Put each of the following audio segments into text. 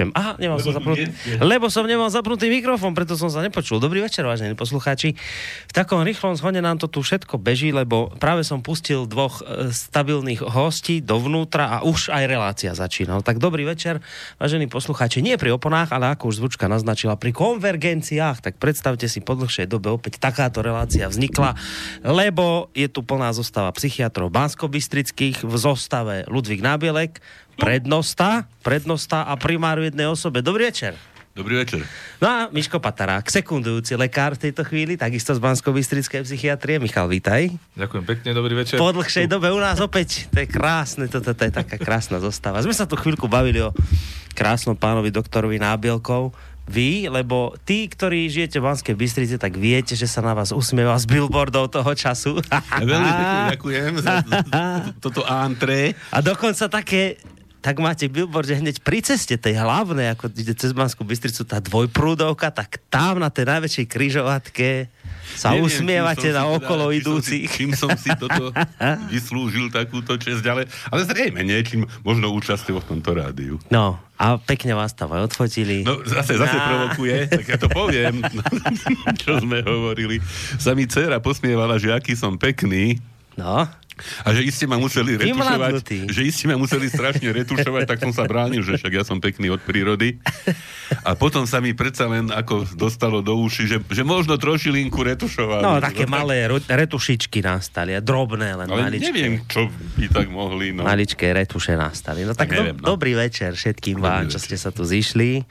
počujem. Aha, nemal som zapnutý. Lebo som nemal zapnutý mikrofón, preto som sa nepočul. Dobrý večer, vážení poslucháči. V takom rýchlom zhone nám to tu všetko beží, lebo práve som pustil dvoch e, stabilných hostí dovnútra a už aj relácia začína. No tak dobrý večer, vážení poslucháči. Nie pri oponách, ale ako už zvučka naznačila, pri konvergenciách. Tak predstavte si, po dlhšej dobe opäť takáto relácia vznikla, lebo je tu plná zostava psychiatrov bansko v zostave Ludvík Nábielek, prednosta, prednosta a primáru jednej osobe. Dobrý večer. Dobrý večer. No a Miško Patarák, sekundujúci lekár v tejto chvíli, takisto z bansko psychiatrie. Michal, vítaj. Ďakujem pekne, dobrý večer. Po dlhšej dobe u nás opäť, to je krásne, toto to je taká krásna zostava. Sme sa tu chvíľku bavili o krásnom pánovi doktorovi Nábielkov, vy, lebo tí, ktorí žijete v Banskej Bystrici, tak viete, že sa na vás usmieva z billboardov toho času. Veľmi pekne ďakujem za toto antre. A dokonca také tak máte billboard, že hneď pri ceste tej hlavnej, ako ide cez Banskú Bystricu, tá dvojprúdovka, tak tam na tej najväčšej kryžovatke sa Neviem, usmievate na okolo teda, idúcich. Čím som si toto vyslúžil takúto čest, ale, ale zrejme nie, čím možno účasťou v tomto rádiu. No, a pekne vás tam aj odfotili. No, zase, zase no. provokuje, tak ja to poviem, čo sme hovorili. Sa mi dcera posmievala, že aký som pekný. No. A že iste ma museli retušovať, že iste ma museli strašne retušovať, tak som sa bránil, že však ja som pekný od prírody. A potom sa mi predsa len ako dostalo do uši, že, že možno trošilinku retušovať. No, také no, malé retušičky nastali, a drobné len Ale maličké. neviem, čo by tak mohli. No. Maličké retuše nastali. No tak, tak neviem, do, no. dobrý večer všetkým vám, čo ste sa tu zišli.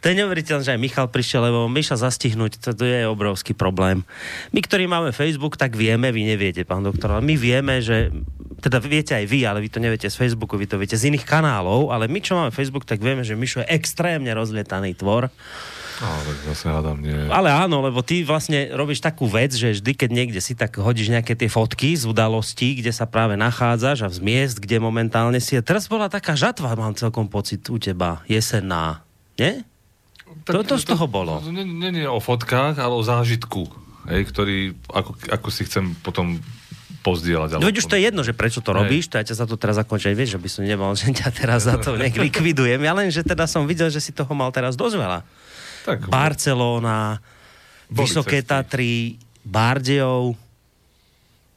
To je neuveriteľné, že aj Michal prišiel, lebo Miša zastihnúť, to, to je obrovský problém. My, ktorí máme Facebook, tak vieme, vy neviete, pán doktor, ale my vieme, že teda viete aj vy, ale vy to neviete z Facebooku, vy to viete z iných kanálov, ale my, čo máme Facebook, tak vieme, že Mišo je extrémne rozlietaný tvor. Ale zase hádam, nie. Ale áno, lebo ty vlastne robíš takú vec, že vždy, keď niekde si tak hodíš nejaké tie fotky z udalostí, kde sa práve nachádzaš a z miest, kde momentálne si. Teraz bola taká žatva, mám celkom pocit u teba, jesenná. Nie? Tak, to, to z toho bolo. To, nie, nie o fotkách, ale o zážitku, hej, ktorý ako, ako si chcem potom pozdieľať. No veď už to je jedno, že prečo to robíš, to ja ťa sa to teraz zakončím, vieš, že by som nemal, že ťa teraz za to nejak likvidujem. Ja len, že teda som videl, že si toho mal teraz dosť veľa. Tak, Barcelona, Vysoké. Tatry, Bardejov,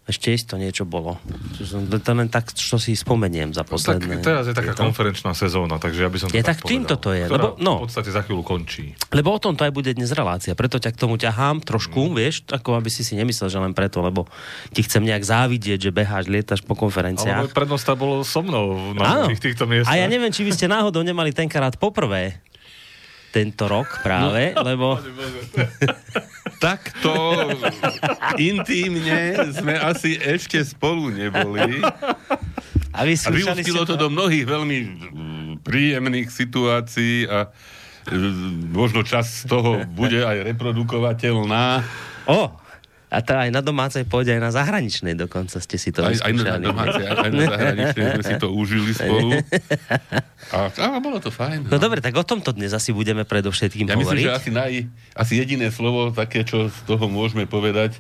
ešte isto niečo bolo. To len tak, čo si spomeniem za posledné. Tak teraz je taká je konferenčná sezóna, takže ja by som to je tak, tak čím toto je? Lebo, no, v podstate za chvíľu končí. Lebo o tom to aj bude dnes relácia, preto ťa k tomu ťahám trošku, mm. vieš, ako aby si si nemyslel, že len preto, lebo ti chcem nejak závidieť, že beháš, lietaš po konferenciách. Ale prednosta bolo so mnou na týchto miestach. A ja neviem, či by ste náhodou nemali tenkrát poprvé tento rok práve, no. lebo... takto intímne sme asi ešte spolu neboli. A, vy a vyústilo to do mnohých veľmi mm, príjemných situácií a mm, možno čas z toho bude aj reprodukovateľná. O, a to aj na domácej pôde, aj na zahraničnej dokonca ste si to aj, aj na domácej, aj na zahraničnej sme si to užili spolu. A, a bolo to fajn. No. no dobre, tak o tomto dnes asi budeme predovšetkým ja hovoriť. Ja myslím, že asi, naj, asi jediné slovo, také, čo z toho môžeme povedať,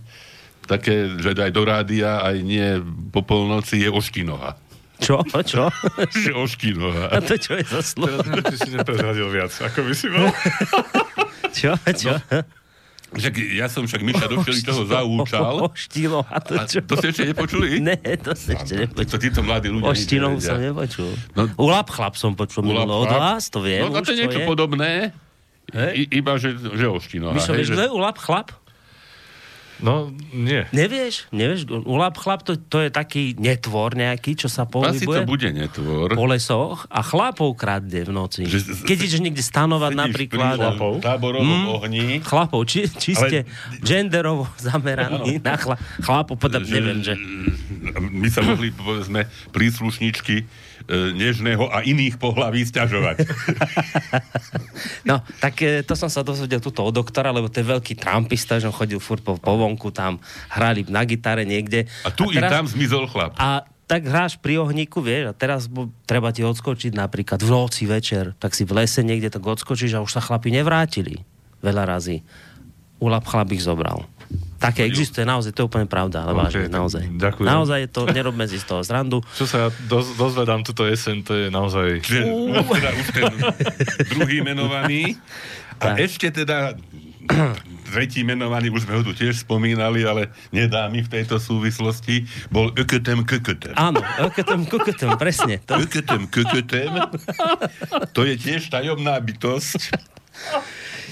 také, že aj do rádia, aj nie po polnoci, je oškinoha. Čo? Čo? oškinoha. A to čo je za slovo? Teraz si neprezradil viac, ako by si mal. čo? Čo? No. Však ja som však Miša do toho zaúčal. Oštilo. A to, čo? A to ste ešte nepočuli? Ne, to ste ešte nepočuli. To títo mladí ľudia Oštinou som nepočul. No, Ulap chlap som počul minulo od vás, to viem. No, to je niečo je. podobné. I, iba, že, že oštino. Mišo, vieš, kto je Ulap chlap? No, nie. Nevieš? Nevieš? Ulap chlap to, to je taký netvor nejaký, čo sa pohybuje. Asi to bude netvor. Po lesoch a chlapov kradne v noci. Že, Keď ideš niekde stanovať napríklad. Chlapov? Táborovom mm, ohni. Chlapov, či, či ste Ale... genderovo zameraní no. na chla, chlapov, podľa, neviem, že... My sa mohli, povedzme, príslušničky nežného a iných pohlaví stiažovať. no, tak e, to som sa dozvedel tuto od doktora, lebo to je veľký trumpista, že on chodil furt po povonku, tam hrali na gitare niekde. A tu a teraz, i tam zmizol chlap. A tak hráš pri ohníku, vieš, a teraz treba ti odskočiť napríklad v noci večer, tak si v lese niekde tak odskočíš a už sa chlapi nevrátili veľa razy. Ulap chlap ich zobral. Také existuje, naozaj, to je úplne pravda, ale okay, vážne, naozaj. Ďakujem. Naozaj je to, nerobme si z toho zrandu. Čo sa ja doz, dozvedám túto jesen, to je naozaj... Čiže, teda už ten druhý menovaný. A tak. ešte teda tretí menovaný, už sme ho tu tiež spomínali, ale nedá mi v tejto súvislosti, bol Öketem Köketem. Áno, Öketem Köketem, presne. To... Öketem Köketem, to je tiež tajomná bytosť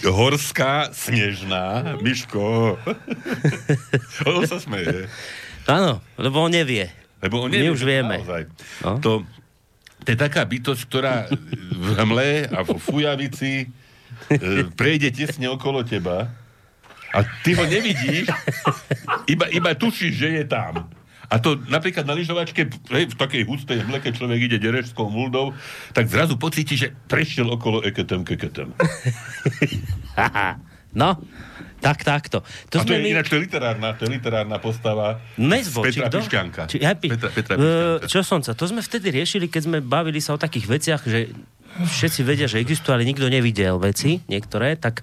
horská, snežná, Miško. on sa smeje. Áno, lebo on nevie. Lebo on nevie, My už vieme. No? To, to je taká bytosť, ktorá v hmle a v fujavici e, prejde tesne okolo teba a ty ho nevidíš, iba, iba tušíš, že je tam. A to napríklad na lyžovačke, hej, v takej hustej hmle, keď človek ide derežskou muldou, tak zrazu pocíti, že prešiel okolo eketem keketem. no, tak, takto. To a to je my... ináč to je literárna, to je literárna postava Nezbo, Petra Pišťanka. Či, ja, Petra, Petra Pišťanka. Čo som sa, to sme vtedy riešili, keď sme bavili sa o takých veciach, že všetci vedia, že existujú, ale nikto nevidel veci, niektoré, tak,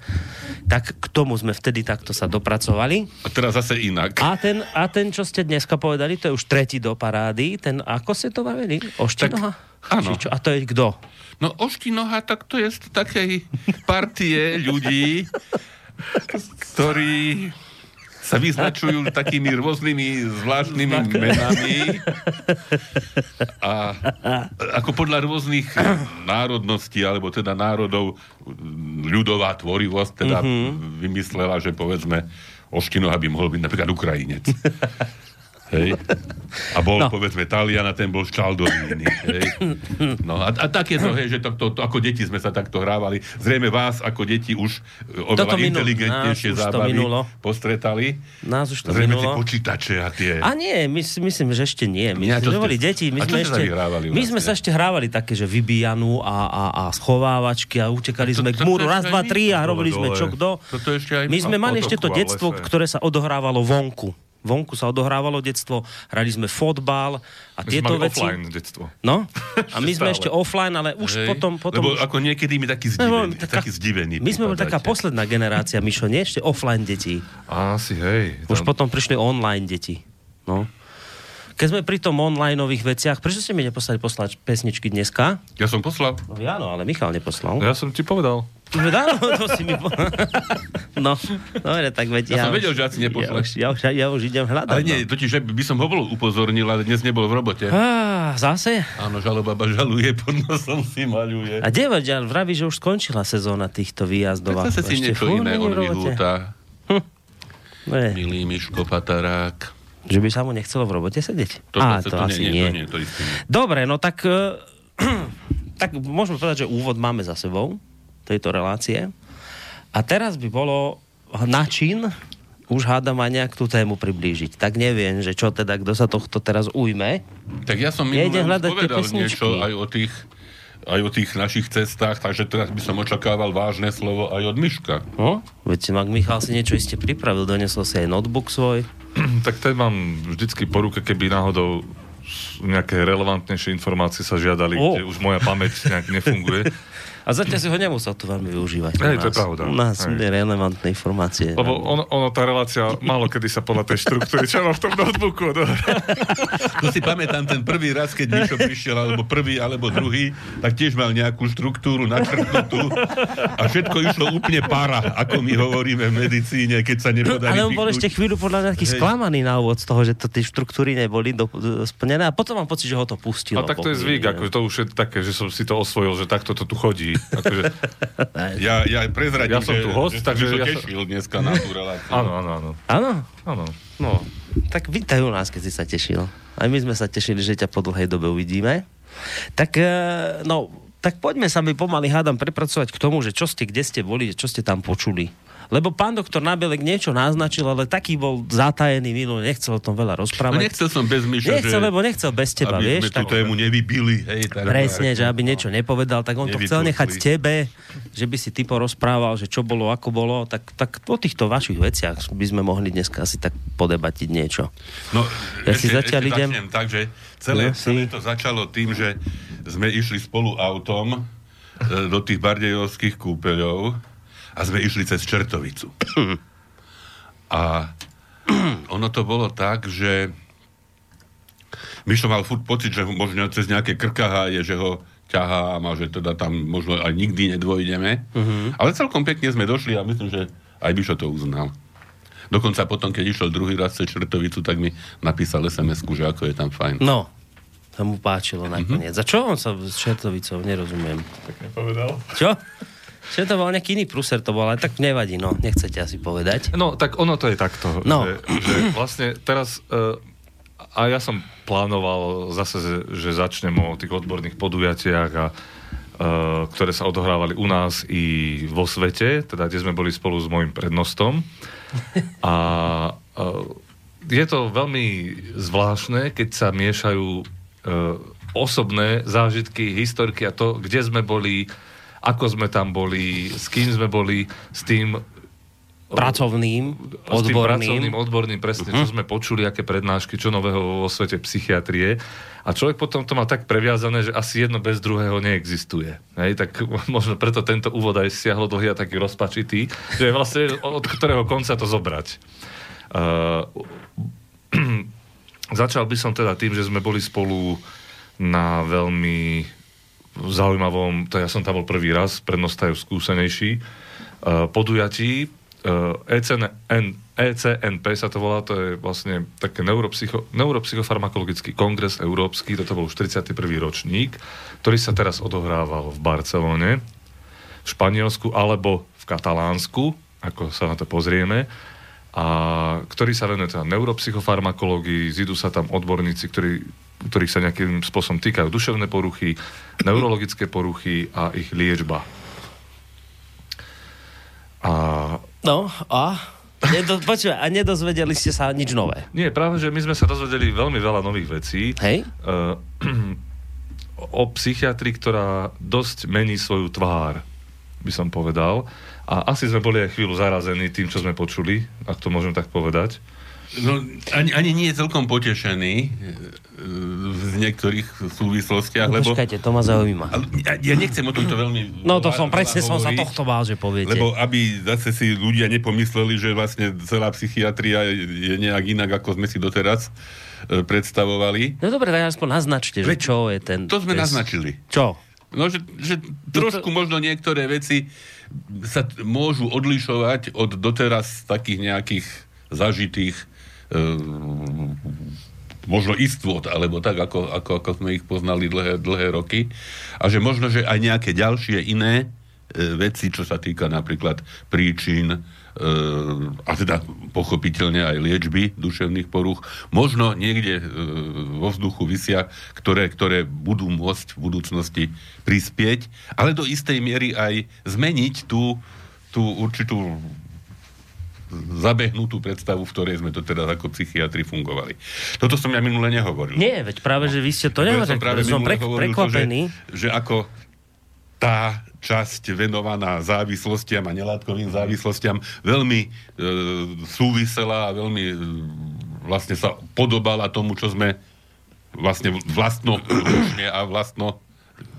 tak k tomu sme vtedy takto sa dopracovali. A teraz zase inak. A ten, a ten čo ste dneska povedali, to je už tretí do parády, ten, ako ste to bavili? Oštinoha? Áno. A to je kto? No Oštinoha, tak to je z takej partie ľudí, ktorí sa vyznačujú takými rôznymi zvláštnymi menami a ako podľa rôznych národností, alebo teda národov ľudová tvorivosť teda mm-hmm. vymyslela, že povedzme Oštinoha by mohol byť napríklad Ukrajinec. Hej? A bol, no. povedzme, Talian a ten bol. Hej? No a, a tak je to, hej, že to, to, to, ako deti sme sa takto hrávali. Zrejme vás ako deti už oveľa Toto inteligentnejšie zábavy postretali. Nás už to Zrejme minulo. tie počítače a tie... A nie, my, myslím, že ešte nie. My ja, sme boli deti. My sme, ešte, my sme sa ešte hrávali také, že vybijanú a, a, a schovávačky a utekali to, sme to, k múru raz, dva, tri a robili sme čo kto. My sme mali ešte to detstvo, ktoré sa odohrávalo vonku vonku sa odohrávalo detstvo, hrali sme fotbal a my tieto veci. offline detstvo. No, a my sme ešte offline, ale už Hej, potom, potom... Lebo ako niekedy mi taký zdivený, no, taká, taký zdivený. My sme boli taká posledná generácia, Mišo, nie ešte offline deti. Asi, hej. Tam... Už potom prišli online deti. No. Keď sme pri tom onlineových veciach, prečo ste mi neposlali poslať pesničky dneska? Ja som poslal. No, áno, ale Michal neposlal. Ja som ti povedal. Áno, to si mi po... No, dobre, tak veď ja... Ja som vedel, že asi nepošleš. Ja, už, ja, ja už idem hľadať. Ale nie, no. totiž by som ho bol upozornil, ale dnes nebol v robote. Á, zase? Áno, žalobaba žaluje, pod nosom si maľuje. A kde ja vraví, že už skončila sezóna týchto výjazdov. Tak zase si niečo iné on vyhúta. Hm. Milý Miško Patarák. Že by sa mu nechcelo v robote sedieť? To, Á, to, to, to asi nie. nie. To nie, to Dobre, no tak, uh, tak môžeme povedať, že úvod máme za sebou tejto relácie. A teraz by bolo način už hádam aj nejak tú tému priblížiť. Tak neviem, že čo teda, kto sa tohto teraz ujme. Tak ja som minulé povedal niečo aj o tých aj o tých našich cestách, takže teraz by som očakával vážne slovo aj od Miška. No, veď si Michal si niečo iste pripravil, donesol si aj notebook svoj. tak ten mám vždycky po ruke, keby náhodou nejaké relevantnejšie informácie sa žiadali, oh. kde už moja pamäť nejak nefunguje. A zatiaľ si ho nemusel tu veľmi využívať. Hej, to je pravda. U nás sú relevantné informácie. Lebo ono, ono, tá relácia, málo kedy sa podľa tej štruktúry, čo má v tom notebooku. No. to si pamätám ten prvý raz, keď Mišo prišiel, alebo prvý, alebo druhý, tak tiež mal nejakú štruktúru načrtnutú a všetko išlo úplne para, ako my hovoríme v medicíne, keď sa nepodarí Ale on bol ešte chvíľu podľa mňa taký sklamaný na úvod z toho, že to tie štruktúry neboli do, splnené a potom mám pocit, že ho to pustilo. A tak to je zvyk, ako to už je také, že som si to osvojil, že takto to tu chodí. Akože... ja, ja prezradím, ja som tu host, že, takže že ja tešil dneska na tú reláciu. Áno, áno, áno. Áno? Áno. No, tak vítajú nás, keď si sa tešil. Aj my sme sa tešili, že ťa po dlhej dobe uvidíme. Tak, e, no, tak poďme sa mi pomaly hádam prepracovať k tomu, že čo ste, kde ste boli, čo ste tam počuli. Lebo pán doktor Nabelek niečo naznačil, ale taký bol zatajený minul, nechcel o tom veľa rozprávať. No nechcel som bez myša, Nechcel, že... lebo nechcel bez teba, aby vieš. Aby sme tému nevybili. Hej, tak, Presne, že aby niečo nepovedal, tak on to chcel nechať tebe, že by si ty porozprával, že čo bolo, ako bolo, tak, tak o týchto vašich veciach by sme mohli dneska asi tak podebatiť niečo. No, ja ešte, si zatiaľ ešte idem... tak, že celé, no, celé to začalo tým, že sme išli spolu autom e, do tých bardejovských kúpeľov a sme išli cez Čertovicu. A ono to bolo tak, že Mišo mal furt pocit, že možno cez nejaké krkaháje, že ho ťahám a že teda tam možno aj nikdy nedvojdeme. Uh-huh. Ale celkom pekne sme došli a myslím, že aj Mišo to uznal. Dokonca potom, keď išiel druhý raz cez Črtovicu, tak mi napísal sms že ako je tam fajn. No, sa mu páčilo nakoniec. Uh-huh. A čo on sa s Črtovicou? Nerozumiem. Tak nepovedal. Čo? Čo to bol nejaký iný pruser to bol, ale tak nevadí, no, nechcete asi povedať. No, tak ono to je takto, no. že, že vlastne teraz uh, a ja som plánoval zase, že začnem o tých odborných podujatiach a Uh, ktoré sa odohrávali u nás i vo svete, teda kde sme boli spolu s môjim prednostom. A uh, je to veľmi zvláštne, keď sa miešajú uh, osobné zážitky, historky a to, kde sme boli, ako sme tam boli, s kým sme boli, s tým, pracovným, odborným. pracovným, odborným, presne, uh-huh. čo sme počuli, aké prednášky, čo nového vo svete psychiatrie. A človek potom to má tak previazané, že asi jedno bez druhého neexistuje. Hej, tak možno preto tento úvod aj stiahlo dlhý a taký rozpačitý, že je vlastne od ktorého konca to zobrať. Uh, začal by som teda tým, že sme boli spolu na veľmi zaujímavom, to ja som tam bol prvý raz, prednostajú skúsenejší, uh, podujatí ECN, ECNP sa to volá, to je vlastne taký neuropsycho, neuropsychofarmakologický kongres európsky, toto bol už 31. ročník, ktorý sa teraz odohrával v Barcelone, v Španielsku alebo v Katalánsku, ako sa na to pozrieme, a ktorý sa venuje teda neuropsychofarmakológii, zidú sa tam odborníci, ktorí, ktorých sa nejakým spôsobom týkajú duševné poruchy, neurologické poruchy a ich liečba. A... No, a? Nedo, počuva, a nedozvedeli ste sa nič nové? Nie, práve, že my sme sa dozvedeli veľmi veľa nových vecí. Hej? Uh, o psychiatrii, ktorá dosť mení svoju tvár, by som povedal. A asi sme boli aj chvíľu zarazení tým, čo sme počuli, ak to môžem tak povedať. No, ani, ani nie je celkom potešený e, v niektorých súvislostiach, no, lebo... Počkajte, to ma zaujíma. Ja, ja nechcem o tomto veľmi... No to som, presne som sa tohto bál, že poviete. Lebo aby zase si ľudia nepomysleli, že vlastne celá psychiatria je nejak inak, ako sme si doteraz e, predstavovali. No dobre, tak aspoň naznačte, že čo je ten... To sme des... naznačili. Čo? No, že, že trošku možno niektoré veci sa môžu odlišovať od doteraz takých nejakých zažitých Ehm, možno istôt, alebo tak, ako, ako, ako sme ich poznali dlhé, dlhé roky. A že možno, že aj nejaké ďalšie iné e, veci, čo sa týka napríklad príčin e, a teda pochopiteľne aj liečby duševných poruch, možno niekde e, vo vzduchu vysia, ktoré, ktoré budú môcť v budúcnosti prispieť, ale do istej miery aj zmeniť tú, tú určitú zabehnutú predstavu, v ktorej sme to teda ako psychiatri fungovali. Toto som ja minule nehovoril. Nie, veď práve, že vy ste to nehovorili. Som práve som pre, prekvapený. To, že, že ako tá časť venovaná závislostiam a nelátkovým závislostiam veľmi e, súvisela a veľmi e, vlastne sa podobala tomu, čo sme vlastne vlastno a vlastno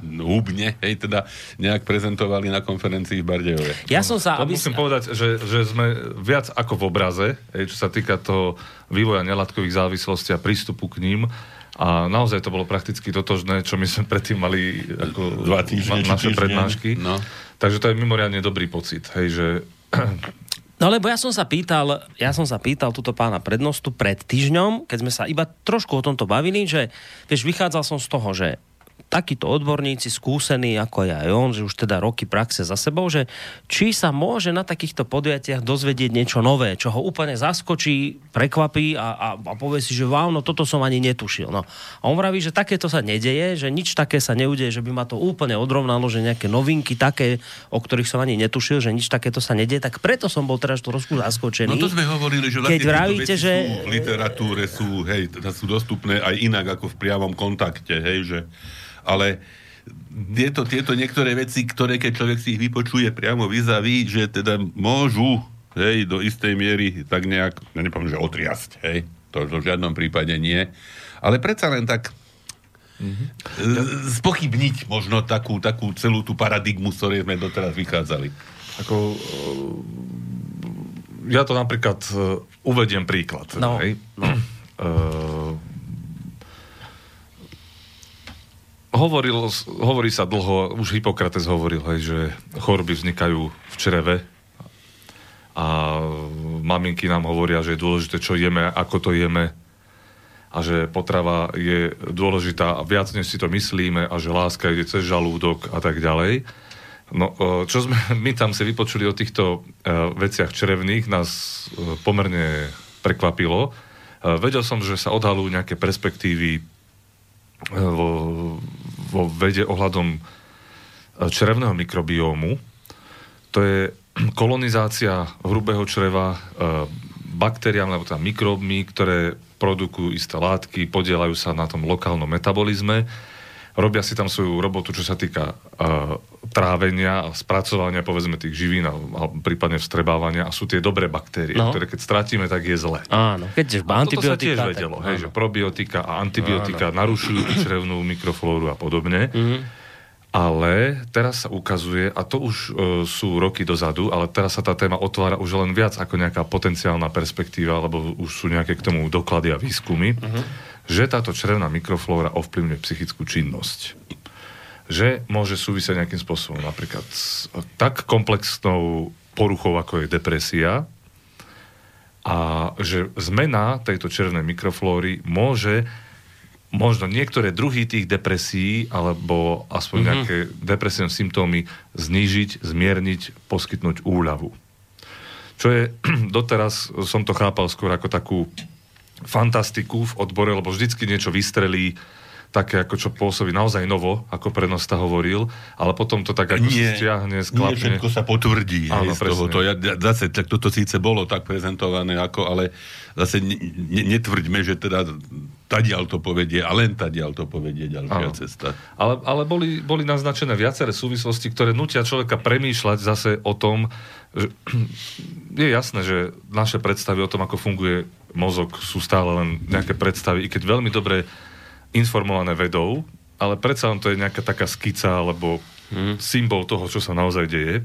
hubne, hej, teda nejak prezentovali na konferencii v Bardejove. Ja som sa... aby... Musím povedať, že, že sme viac ako v obraze, hej, čo sa týka toho vývoja nelátkových závislostí a prístupu k ním. A naozaj to bolo prakticky totožné, čo my sme predtým mali ako Dva týždne, ma, naše týždne. prednášky. No. Takže to je mimoriadne dobrý pocit, hej, že No lebo ja som sa pýtal, ja som sa pýtal túto pána prednostu pred týždňom, keď sme sa iba trošku o tomto bavili, že vieš, vychádzal som z toho, že takíto odborníci, skúsení ako aj on, že už teda roky praxe za sebou, že či sa môže na takýchto podujatiach dozvedieť niečo nové, čo ho úplne zaskočí, prekvapí a, a, a povie si, že wow, no toto som ani netušil. No. A on vraví, že takéto sa nedeje, že nič také sa neudeje, že by ma to úplne odrovnalo, že nejaké novinky také, o ktorých som ani netušil, že nič takéto sa nedieje, tak preto som bol teraz trošku zaskočený. No to sme hovorili, že vlastne keď vravíte, že... sú v literatúre, sú, hej, teda sú dostupné aj inak ako v priamom kontakte, hej, že ale tieto, tieto niektoré veci, ktoré keď človek si ich vypočuje priamo vyzaví, že teda môžu hej, do istej miery tak nejak, ja nepoviem, že otriasť, hej, to, to v žiadnom prípade nie, ale predsa len tak mm-hmm. spochybniť možno takú, takú celú tú paradigmu, z ktorej sme doteraz vychádzali. Ako, ja to napríklad uh, uvediem príklad. No, hej. no. Uh, hovoril, hovorí sa dlho, už Hippokrates hovoril, hej, že choroby vznikajú v čreve a maminky nám hovoria, že je dôležité, čo jeme, ako to jeme a že potrava je dôležitá a viac, než si to myslíme a že láska ide cez žalúdok a tak ďalej. No, e, čo sme my tam si vypočuli o týchto e, veciach črevných, nás e, pomerne prekvapilo. Vedel som, že sa odhalujú nejaké perspektívy vo, vo vede ohľadom črevného mikrobiómu. To je kolonizácia hrubého čreva baktériami, alebo teda mikróbmi, ktoré produkujú isté látky, podielajú sa na tom lokálnom metabolizme, robia si tam svoju robotu, čo sa týka uh, trávenia a spracovania, povedzme, tých živín a, a prípadne vstrebávania a sú tie dobré baktérie, no. ktoré keď stratíme, tak je zle. Áno, keď a toto sa tiež vedelo, tak, hej, že probiotika a antibiotika áno. narušujú črevnú mikroflóru a podobne. Mm-hmm ale teraz sa ukazuje, a to už e, sú roky dozadu, ale teraz sa tá téma otvára už len viac ako nejaká potenciálna perspektíva, alebo už sú nejaké k tomu doklady a výskumy, uh-huh. Že táto črevná mikroflóra ovplyvňuje psychickú činnosť. Že môže súvisieť nejakým spôsobom napríklad s tak komplexnou poruchou, ako je depresia, a že zmena tejto červenej mikroflóry môže možno niektoré druhy tých depresí alebo aspoň mm-hmm. nejaké depresívne symptómy znížiť, zmierniť, poskytnúť úľavu. Čo je, doteraz som to chápal skôr ako takú fantastiku v odbore, lebo vždycky niečo vystrelí, také ako čo pôsobí naozaj novo, ako prenosta hovoril, ale potom to tak ako nie, stiahne, sklapne. Nie všetko sa potvrdí Áno, z toho. To ja, zase, tak toto síce bolo tak prezentované, ako, ale zase ne, netvrďme, že teda tadiaľ to povedie a len tadiaľ to povedie ďalšia Áno. cesta. Ale, ale boli, boli naznačené viaceré súvislosti, ktoré nutia človeka premýšľať zase o tom, že je jasné, že naše predstavy o tom, ako funguje mozog, sú stále len nejaké predstavy, i keď veľmi dobre informované vedou, ale predsa len to je nejaká taká skica alebo hmm. symbol toho, čo sa naozaj deje.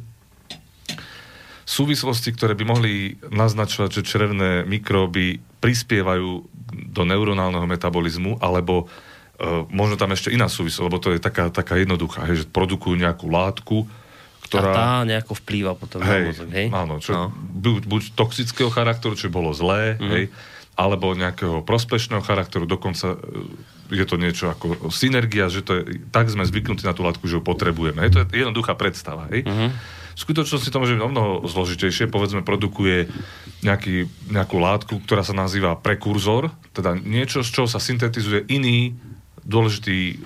Súvislosti, ktoré by mohli naznačovať, že črevné mikróby prispievajú do neuronálneho metabolizmu, alebo uh, možno tam ešte iná súvislosť, lebo to je taká, taká jednoduchá, hej, že produkujú nejakú látku, ktorá... A tá nejako vplýva potom hej, na mozog, hej? Áno, čo no. buď, buď toxického charakteru, čo bolo zlé, mm. hej, alebo nejakého prospešného charakteru, dokonca je to niečo ako synergia, že to je, tak sme zvyknutí na tú látku, že ju potrebujeme. Je to je jednoduchá predstava. Hej? Uh-huh. V skutočnosti to môže byť mnoho zložitejšie. Povedzme, produkuje nejaký, nejakú látku, ktorá sa nazýva prekurzor, teda niečo, z čoho sa syntetizuje iný dôležitý,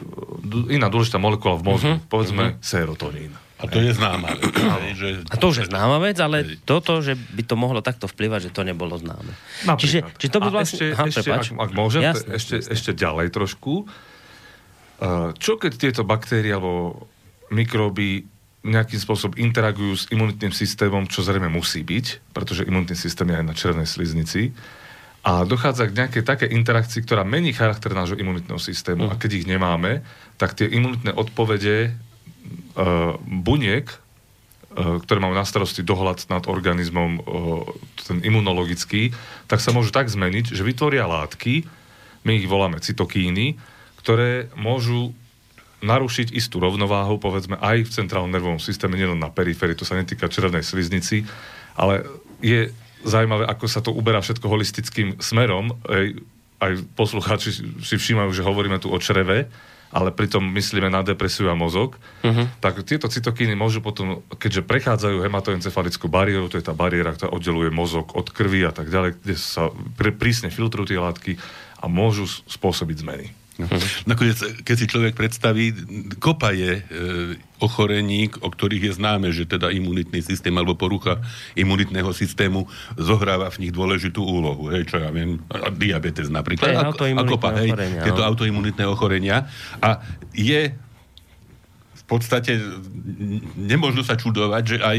iná dôležitá molekula v mozgu. Uh-huh. Povedzme, uh-huh. serotonín. A to je známa vec. že... A to už je známa vec, ale toto, že by to mohlo takto vplyvať, že to nebolo známe. Čiže, či to by vlastne... Ešte, Aha, ešte ak, ak môžem, jasne, ešte, jasne. ešte ďalej trošku. Čo keď tieto baktérie alebo mikróby nejakým spôsobom interagujú s imunitným systémom, čo zrejme musí byť, pretože imunitný systém je aj na červenej sliznici, a dochádza k nejakej takej interakcii, ktorá mení charakter nášho imunitného systému. Mm. A keď ich nemáme, tak tie imunitné odpovede buniek, uh, ktoré majú na starosti dohľad nad organizmom, uh, ten imunologický, tak sa môžu tak zmeniť, že vytvoria látky, my ich voláme cytokíny, ktoré môžu narušiť istú rovnováhu, povedzme, aj v centrálnom nervovom systéme, nielen na periférii, to sa netýka červenej sliznici, ale je zaujímavé, ako sa to uberá všetko holistickým smerom. Aj, aj poslucháči si všímajú, že hovoríme tu o čreve, ale pritom myslíme na depresiu a mozog, uh-huh. tak tieto cytokíny môžu potom, keďže prechádzajú hematoencefalickú bariéru, to je tá bariéra, ktorá oddeluje mozog od krvi a tak ďalej, kde sa prísne filtrujú tie látky a môžu spôsobiť zmeny. Uh-huh. Nakoniec, keď si človek predstaví, kopa je e, ochorení, o ktorých je známe, že teda imunitný systém alebo porucha imunitného systému zohráva v nich dôležitú úlohu. Hej, čo ja viem, diabetes napríklad. a, a kopa, hej, ochorenia, tieto no. autoimunitné ochorenia. A je v podstate, nemôžno sa čudovať, že aj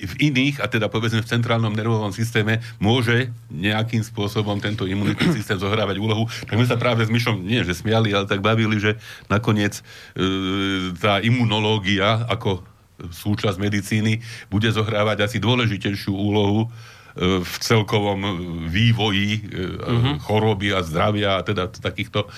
v iných, a teda povedzme v centrálnom nervovom systéme, môže nejakým spôsobom tento imunitný systém zohrávať úlohu. Tak sme sa práve s Myšom, nie že smiali, ale tak bavili, že nakoniec e, tá imunológia ako súčasť medicíny bude zohrávať asi dôležitejšiu úlohu v celkovom vývoji uh-huh. choroby a zdravia a teda takýchto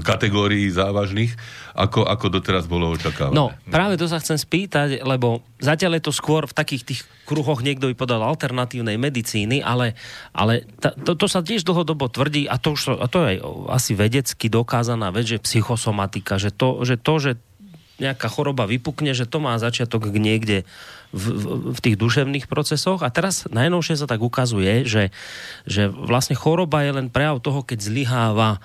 kategórií závažných, ako, ako doteraz bolo očakávané. No, práve to sa chcem spýtať, lebo zatiaľ je to skôr v takých tých kruhoch niekto by podal alternatívnej medicíny, ale, ale ta, to, to sa tiež dlhodobo tvrdí a to, už, a to je asi vedecky dokázaná vec, že psychosomatika, že to, že, to, že nejaká choroba vypukne, že to má začiatok niekde v, v, v tých duševných procesoch. A teraz najnovšie sa tak ukazuje, že, že vlastne choroba je len prejav toho, keď zlyháva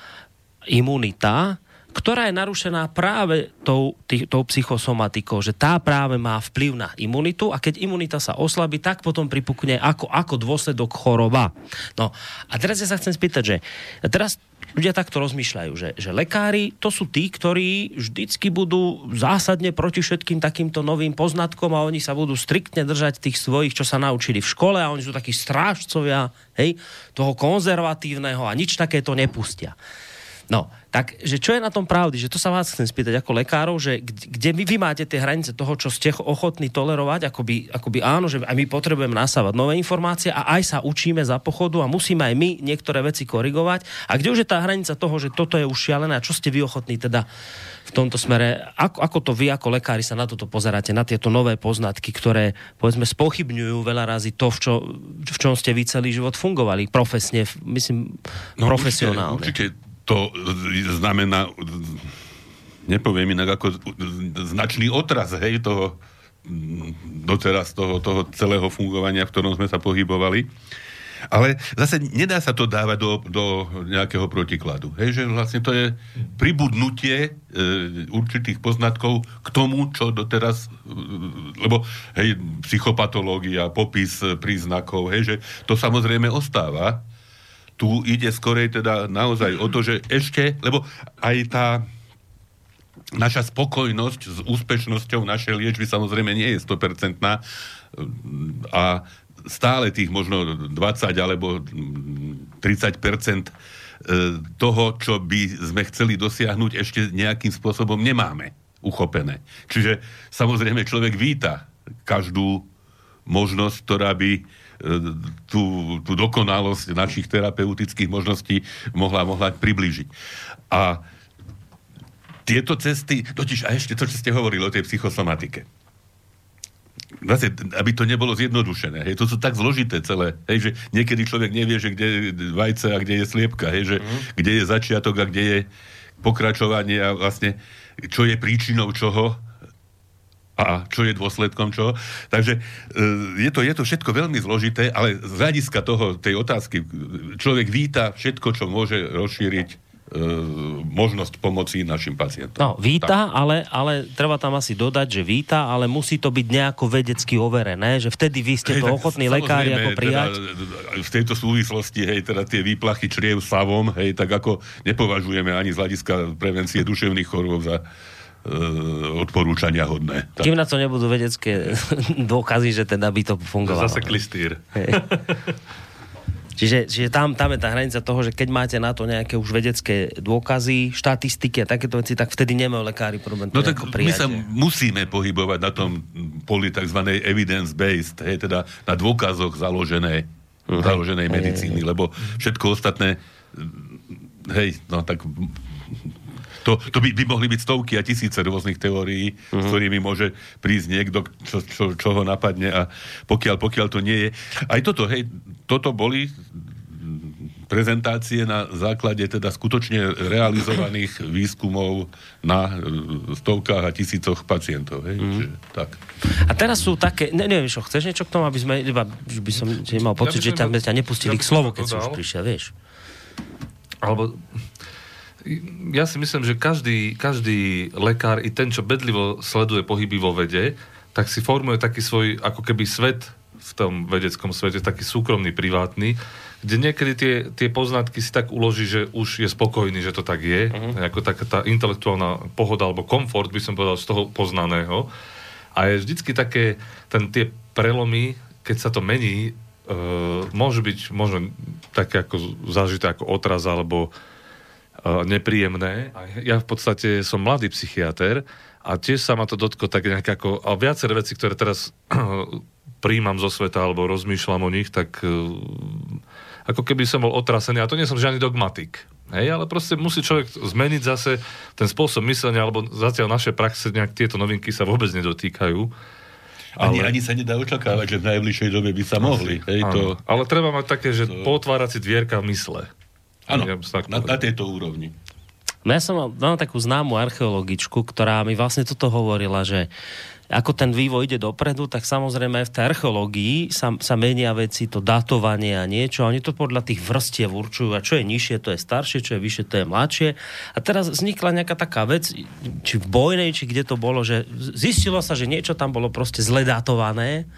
imunita, ktorá je narušená práve tou, tý, tou psychosomatikou, že tá práve má vplyv na imunitu a keď imunita sa oslabí, tak potom pripukne ako, ako dôsledok choroba. No a teraz ja sa chcem spýtať, že teraz ľudia takto rozmýšľajú, že, že lekári to sú tí, ktorí vždycky budú zásadne proti všetkým takýmto novým poznatkom a oni sa budú striktne držať tých svojich, čo sa naučili v škole a oni sú takí strážcovia hej, toho konzervatívneho a nič takéto nepustia. No, tak, že čo je na tom pravdy? Že to sa vás chcem spýtať ako lekárov, že kde vy, vy máte tie hranice toho, čo ste ochotní tolerovať, akoby, akoby áno, že aj my potrebujeme nasávať nové informácie a aj sa učíme za pochodu a musíme aj my niektoré veci korigovať. A kde už je tá hranica toho, že toto je už šialené a čo ste vy ochotní teda v tomto smere, ako, ako to vy ako lekári sa na toto pozeráte, na tieto nové poznatky, ktoré povedzme spochybňujú veľa razy to, v, čo, v čom ste vy celý život fungovali, profesne, myslím, no, profesionálne. Určite, určite to znamená, nepoviem inak, ako značný otraz, hej, toho doteraz toho, toho celého fungovania, v ktorom sme sa pohybovali. Ale zase nedá sa to dávať do, do nejakého protikladu. Hej, že vlastne to je pribudnutie e, určitých poznatkov k tomu, čo doteraz, e, lebo hej, psychopatológia, popis príznakov, hej, že to samozrejme ostáva, tu ide skorej teda naozaj o to, že ešte, lebo aj tá naša spokojnosť s úspešnosťou našej liečby samozrejme nie je 100% a stále tých možno 20 alebo 30% toho, čo by sme chceli dosiahnuť, ešte nejakým spôsobom nemáme uchopené. Čiže samozrejme človek víta každú možnosť, ktorá by tú, tú dokonalosť našich terapeutických možností mohla, mohla priblížiť. A tieto cesty, totiž a ešte to, čo ste hovorili o tej psychosomatike. Zase, aby to nebolo zjednodušené. Hej, to sú tak zložité celé, hej, že niekedy človek nevie, že kde je vajce a kde je sliepka, hej, že mm. kde je začiatok a kde je pokračovanie a vlastne čo je príčinou čoho a čo je dôsledkom čo. Takže e, je to, je to všetko veľmi zložité, ale z hľadiska toho, tej otázky, človek víta všetko, čo môže rozšíriť e, možnosť pomoci našim pacientom. No, víta, ale, ale treba tam asi dodať, že víta, ale musí to byť nejako vedecky overené, že vtedy vy ste hej, to ochotní lekári ako teda, prijať. Teda, v tejto súvislosti, hej, teda tie výplachy čriev savom, hej, tak ako nepovažujeme ani z hľadiska prevencie duševných chorôb za odporúčania hodné. Tak. Kým na to nebudú vedecké dôkazy, že teda by to fungovalo. Zase klistýr. Čiže, čiže tam, tam je tá hranica toho, že keď máte na to nejaké už vedecké dôkazy, štatistiky a takéto veci, tak vtedy nemajú lekári problém No tak prijať, my sa musíme pohybovať na tom poli tzv. evidence-based, hej, teda na dôkazoch založené, uh-huh. založenej medicíny, lebo všetko ostatné hej, no tak to, to by, by mohli byť stovky a tisíce rôznych teórií, uh-huh. s mhm. ktorými môže prísť niekto, čo, čo, čo ho napadne a pokiaľ, pokiaľ to nie je. Aj toto, hej, toto boli prezentácie na základe teda skutočne realizovaných výskumov na stovkách a tisícoch pacientov. Hej? Mm. Čiže, tak. A teraz sú také, ne, neviem, čo chceš niečo k tomu, aby sme, iba, by som nemal pocit, ja že ťa, ťa nepustili ja k slovu, keď si už prišiel, vieš. Alebo ja si myslím, že každý, každý lekár, i ten, čo bedlivo sleduje pohyby vo vede, tak si formuje taký svoj, ako keby svet v tom vedeckom svete, taký súkromný, privátny, kde niekedy tie, tie poznatky si tak uloží, že už je spokojný, že to tak je, uh-huh. ako taká tá intelektuálna pohoda alebo komfort, by som povedal, z toho poznaného. A je vždycky také, ten, tie prelomy, keď sa to mení, uh, môže byť možno také ako zažité ako otraz alebo nepríjemné. Ja v podstate som mladý psychiatr a tiež sa ma to dotklo tak nejak ako, a viaceré veci, ktoré teraz príjmam zo sveta alebo rozmýšľam o nich, tak uh, ako keby som bol otrasený. A to nie som žiadny dogmatik. Hej, ale proste musí človek zmeniť zase ten spôsob myslenia, alebo zatiaľ naše praxe nejak tieto novinky sa vôbec nedotýkajú. Ani, ale... ani sa nedá očakávať, že v najbližšej dobe by sa mohli. Hej, to... Ale treba mať také, že to... potvárať si dvierka v mysle. Áno, na, na tejto úrovni. No ja som mal, mal takú známu archeologičku, ktorá mi vlastne toto hovorila, že ako ten vývoj ide dopredu, tak samozrejme aj v tej archeológii sa, sa menia veci, to datovanie a niečo. Oni to podľa tých vrstiev určujú, a čo je nižšie, to je staršie, čo je vyššie, to je mladšie. A teraz vznikla nejaká taká vec, či v Bojnej, či kde to bolo, že zistilo sa, že niečo tam bolo proste zle datované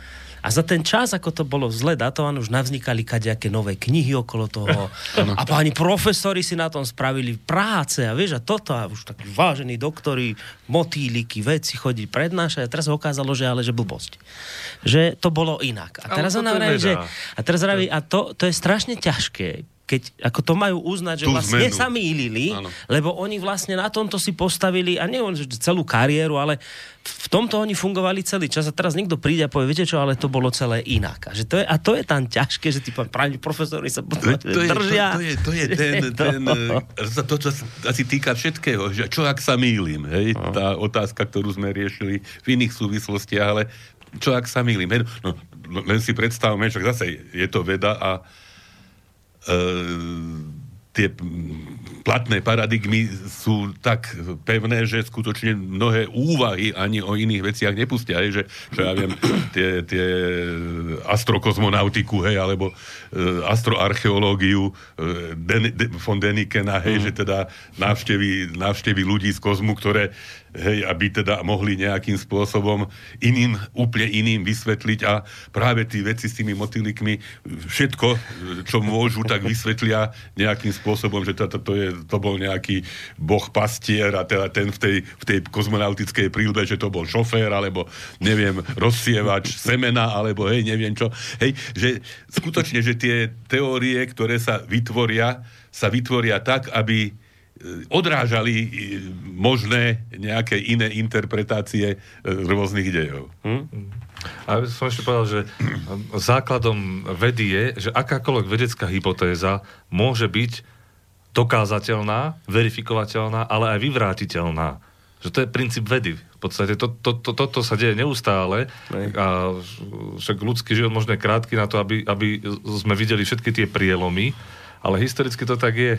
a za ten čas, ako to bolo zle datované, už navznikali kadejaké nové knihy okolo toho. a páni profesori si na tom spravili práce a vieš, a toto, a už takí vážení doktori, motýliky, veci chodí prednášať a teraz ukázalo, že ale že blbosť. Že to bolo inak. A teraz ona vraví, že, a teraz vraví, a to, to je strašne ťažké, keď ako to majú uznať, že Tú vlastne zmenu. sa mýlili, lebo oni vlastne na tomto si postavili, a nie celú kariéru, ale v tomto oni fungovali celý čas a teraz niekto príde a povie, viete čo, ale to bolo celé inak. A, že to, je, a to je tam ťažké, že tí právni profesori sa to, to držia. Je, to, to, je, to je ten, ten to, to, čo asi týka všetkého, že čo ak sa mýlim, hej, no. tá otázka, ktorú sme riešili v iných súvislostiach, ale čo ak sa mýlim, hej, no, len si predstavme, že zase je to veda a tie platné paradigmy sú tak pevné, že skutočne mnohé úvahy ani o iných veciach nepustia. Hej, že, že ja viem, tie, tie astrokozmonautiku, hej, alebo e, astroarcheológiu e, Den, de, von Denikena, hej, mm. že teda návštevy, návštevy ľudí z kozmu, ktoré hej, aby teda mohli nejakým spôsobom iným, úplne iným vysvetliť a práve tí veci s tými motýlikmi všetko, čo môžu, tak vysvetlia nejakým spôsobom, že to, to, to, je, to bol nejaký boh pastier a teda ten v tej, v tej kozmonautickej príľbe, že to bol šofér, alebo neviem, rozsievač semena, alebo hej, neviem čo. Hej, že skutočne, že tie teórie, ktoré sa vytvoria, sa vytvoria tak, aby odrážali e, možné nejaké iné interpretácie e, rôznych dejov. Hm? A som ešte povedal, že základom vedy je, že akákoľvek vedecká hypotéza môže byť dokázateľná, verifikovateľná, ale aj vyvrátiteľná. Že to je princíp vedy. V podstate to, to, to, toto sa deje neustále a však ľudský život možno je krátky na to, aby, aby sme videli všetky tie prielomy, ale historicky to tak je.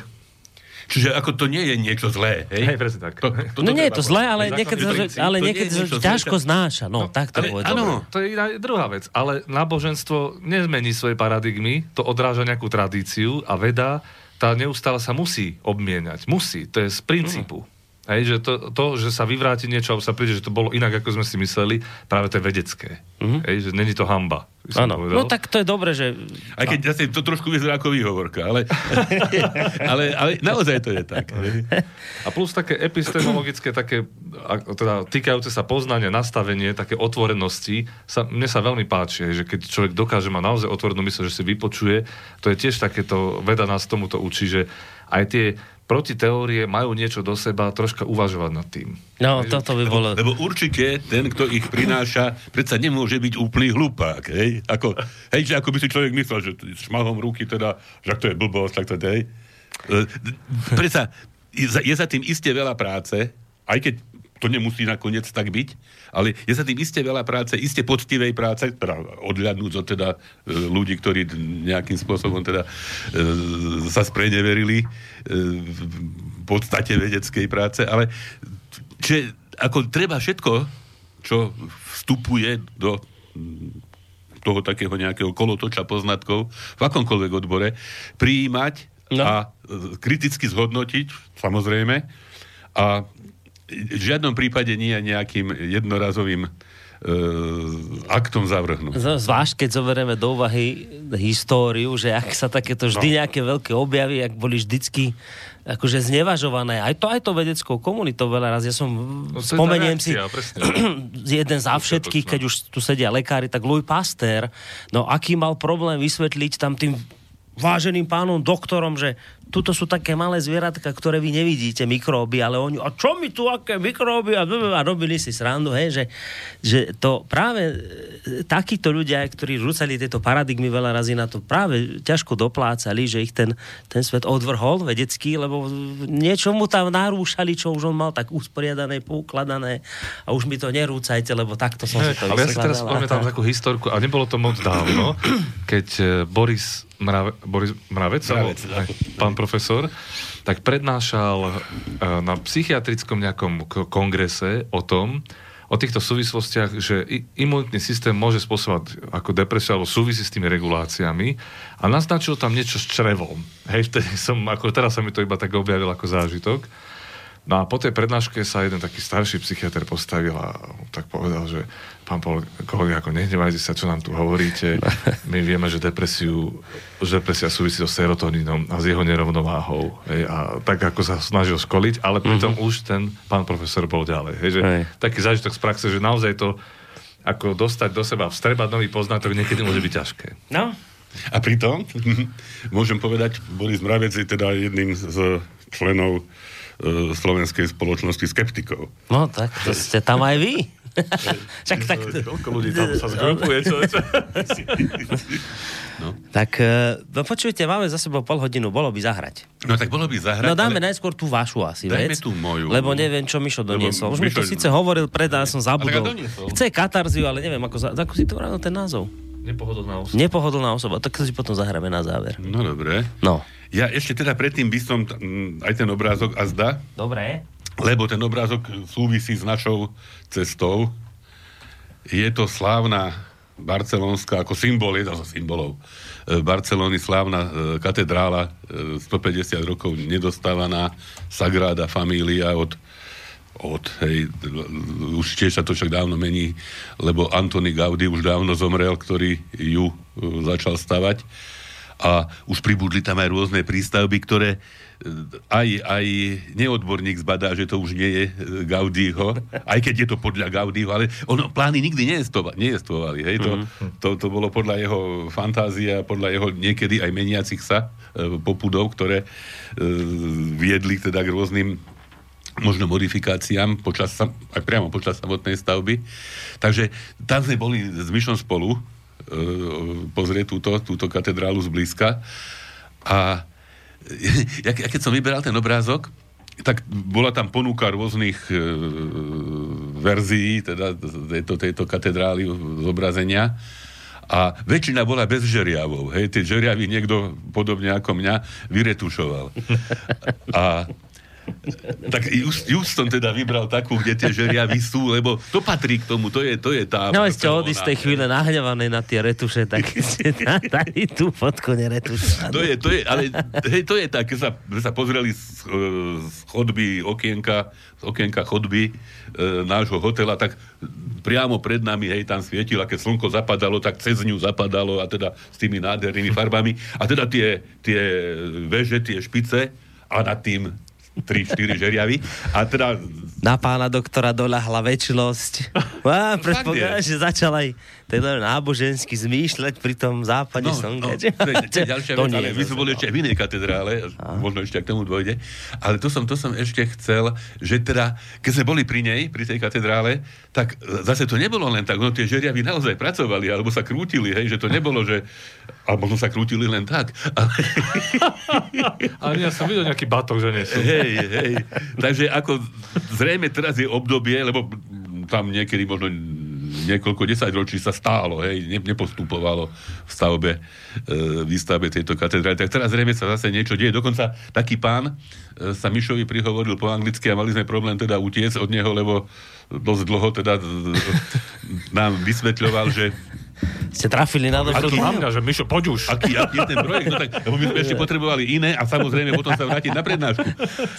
Čiže ako to nie je niečo zlé, hej? Hej, presne tak. To, to, to no nie je to zlé, ale niekedy, ale niekedy ťažko znáša. No, no tak to ale, áno, to je druhá vec. Ale náboženstvo nezmení svoje paradigmy, to odráža nejakú tradíciu a veda tá neustále sa musí obmieniať. Musí, to je z princípu. Mm. Hej, že to, to, že sa vyvráti niečo, alebo sa príde, že to bolo inak, ako sme si mysleli, práve to je vedecké. Mm-hmm. Hej, že není to hamba. Áno, no tak to je dobre, že... Aj keď zase to trošku vyzerá ako výhovorka, ale, ale, ale naozaj to je tak. A plus také epistemologické, také, teda týkajúce sa poznania, nastavenie, také otvorenosti, sa, mne sa veľmi páči, že keď človek dokáže mať naozaj otvorenú mysle, že si vypočuje, to je tiež takéto, veda nás tomuto učí, že aj tie protiteórie majú niečo do seba, troška uvažovať nad tým. No, hej? toto by bolo... Lebo, lebo určite ten, kto ich prináša, predsa nemôže byť úplný hlupák, hej? Ako, hej, že ako by si človek myslel, že šmahom ruky teda, že to je blbosť, tak to je, hej? E, predsa, je za tým iste veľa práce, aj keď to nemusí nakoniec tak byť, ale je za tým iste veľa práce, iste poctivej práce, teda odhľadnúť od teda e, ľudí, ktorí nejakým spôsobom teda e, sa spreneverili e, v podstate vedeckej práce, ale že ako treba všetko, čo vstupuje do toho takého nejakého kolotoča poznatkov v akomkoľvek odbore, prijímať no. a kriticky zhodnotiť, samozrejme, a v žiadnom prípade nie je nejakým jednorazovým e, aktom zavrhnúť. Zvlášť, keď zoberieme do úvahy históriu, že ak sa takéto vždy no. nejaké veľké objavy, ak boli vždycky akože znevažované. Aj to, aj to vedeckou komunitou veľa raz. Ja som, no, spomeniem si, jeden za všetkých, keď už tu sedia lekári, tak Louis Pasteur, no aký mal problém vysvetliť tam tým váženým pánom doktorom, že tuto sú také malé zvieratka, ktoré vy nevidíte, mikróby, ale oni, a čo mi tu, aké mikróby? A, a robili si srandu, hej, že, že to práve e, takíto ľudia, ktorí rúcali tieto paradigmy veľa razy na to, práve ťažko doplácali, že ich ten, ten svet odvrhol vedecký, lebo niečo mu tam narúšali, čo už on mal tak usporiadané, poukladané. A už mi to nerúcajte, lebo takto som si to Ale ja si teraz pamätám takú historku, a nebolo to moc dávno, keď e, Boris Mrave, Boris Mravec, Mravec bol, pán profesor, tak prednášal uh, na psychiatrickom nejakom kongrese o tom, o týchto súvislostiach, že imunitný systém môže spôsobovať ako depresia alebo súvisí s tými reguláciami a naznačil tam niečo s črevom. Hej, vtedy som, ako teraz sa mi to iba tak objavil ako zážitok. No a po tej prednáške sa jeden taký starší psychiatr postavil a tak povedal, že pán Pol, kolega, ako nehnevajte sa, čo nám tu hovoríte. My vieme, že depresiu, že depresia súvisí so serotonínom a s jeho nerovnováhou. Hej, a tak ako sa snažil školiť, ale pritom mm-hmm. už ten pán profesor bol ďalej. Hej, že Hej. taký zážitok z praxe, že naozaj to ako dostať do seba, vstrebať nový poznatok niekedy môže byť ťažké. No. A pritom, môžem povedať, Boris Mravec je teda jedným z členov slovenskej spoločnosti skeptikov. No tak, to ste tam aj vy. Však tak... Koľko ľudí tam sa zgrupuje, čo? No. Tak, e, no počujte, máme za sebou pol hodinu, bolo by zahrať. No tak bolo by zahrať. No dáme ale... najskôr tú vašu asi Dajme vec. tú moju. Lebo neviem, čo Mišo doniesol. Už mi to síce hovoril pred, ale som zabudol. Chce katarziu, ale neviem, ako, za... ako si to vravil ten názov. Nepohodlná osoba. Nepohodlná osoba, tak si potom zahráme na záver. No dobre. No. Ja ešte teda predtým by som aj ten obrázok a zda. Dobre. Lebo ten obrázok súvisí s našou cestou. Je to slávna barcelonská, ako symbol, je to symbolov, e, Barcelony slávna e, katedrála, 150 e, rokov nedostávaná Sagrada Familia od od, hej, už tiež sa to však dávno mení, lebo Antony Gaudi už dávno zomrel, ktorý ju začal stavať a už pribudli tam aj rôzne prístavby, ktoré e, aj, aj neodborník zbadá, že to už nie je e, Gaudího, aj keď je to podľa Gaudího, ale ono plány nikdy nejestovali. Hej? To, mm-hmm. to, to bolo podľa jeho fantázia, podľa jeho niekedy aj meniacich sa e, popudov, ktoré e, viedli teda k rôznym možno modifikáciám počas, aj priamo počas samotnej stavby. Takže tam sme boli s Myšom spolu, pozrieť túto, túto katedrálu zblízka. A ja, ja keď som vyberal ten obrázok, tak bola tam ponuka rôznych e, verzií teda tejto, tejto katedrály zobrazenia a väčšina bola bez žeriavov. Hej, tie žeriavy niekto podobne ako mňa vyretušoval. A tak som teda vybral takú, kde tie žeriavy sú, lebo to patrí k tomu, to je, to je tá... No, ste od istej chvíle nahňavané na tie retuše, tak ste dali tú fotku neretušovanú. To je, to je, ale hej, to je tak, keď sa, sa pozreli z, z chodby okienka, z okienka chodby e, nášho hotela, tak priamo pred nami, hej, tam svietila, keď slnko zapadalo, tak cez ňu zapadalo a teda s tými nádhernými farbami. A teda tie, tie veže, tie špice a nad tým 3-4 žeriavy. A teda... Na pána doktora doľahla väčšnosť. Á, predpokladám, že začal aj ten nábožensky zmýšľať pri tom západe no, slnka. No, to, je, to je ďalšia vec, ale my sme boli ešte v inej katedrále, a. možno ešte k tomu dôjde. Ale to som, to som ešte chcel, že teda, keď sme boli pri nej, pri tej katedrále, tak zase to nebolo len tak, no tie žeriavy naozaj pracovali, alebo sa krútili, hej, že to nebolo, že a možno sa krútili len tak. Ale, ale ja som videl nejaký batok, že nie sú. Hej, hej. Takže ako zrejme teraz je obdobie, lebo tam niekedy možno niekoľko desaťročí sa stálo, hej, nepostupovalo v stavbe, e, výstavbe tejto katedrály. Tak teraz zrejme sa zase niečo deje. Dokonca taký pán e, sa Mišovi prihovoril po anglicky a mali sme problém teda utiec od neho, lebo dosť dlho teda nám vysvetľoval, že ste trafili na dobrú Aký, že Mišo, poď už. Aký, aký je ten projekt? No tak, lebo my sme ešte potrebovali iné a samozrejme potom sa vrátiť na prednášku.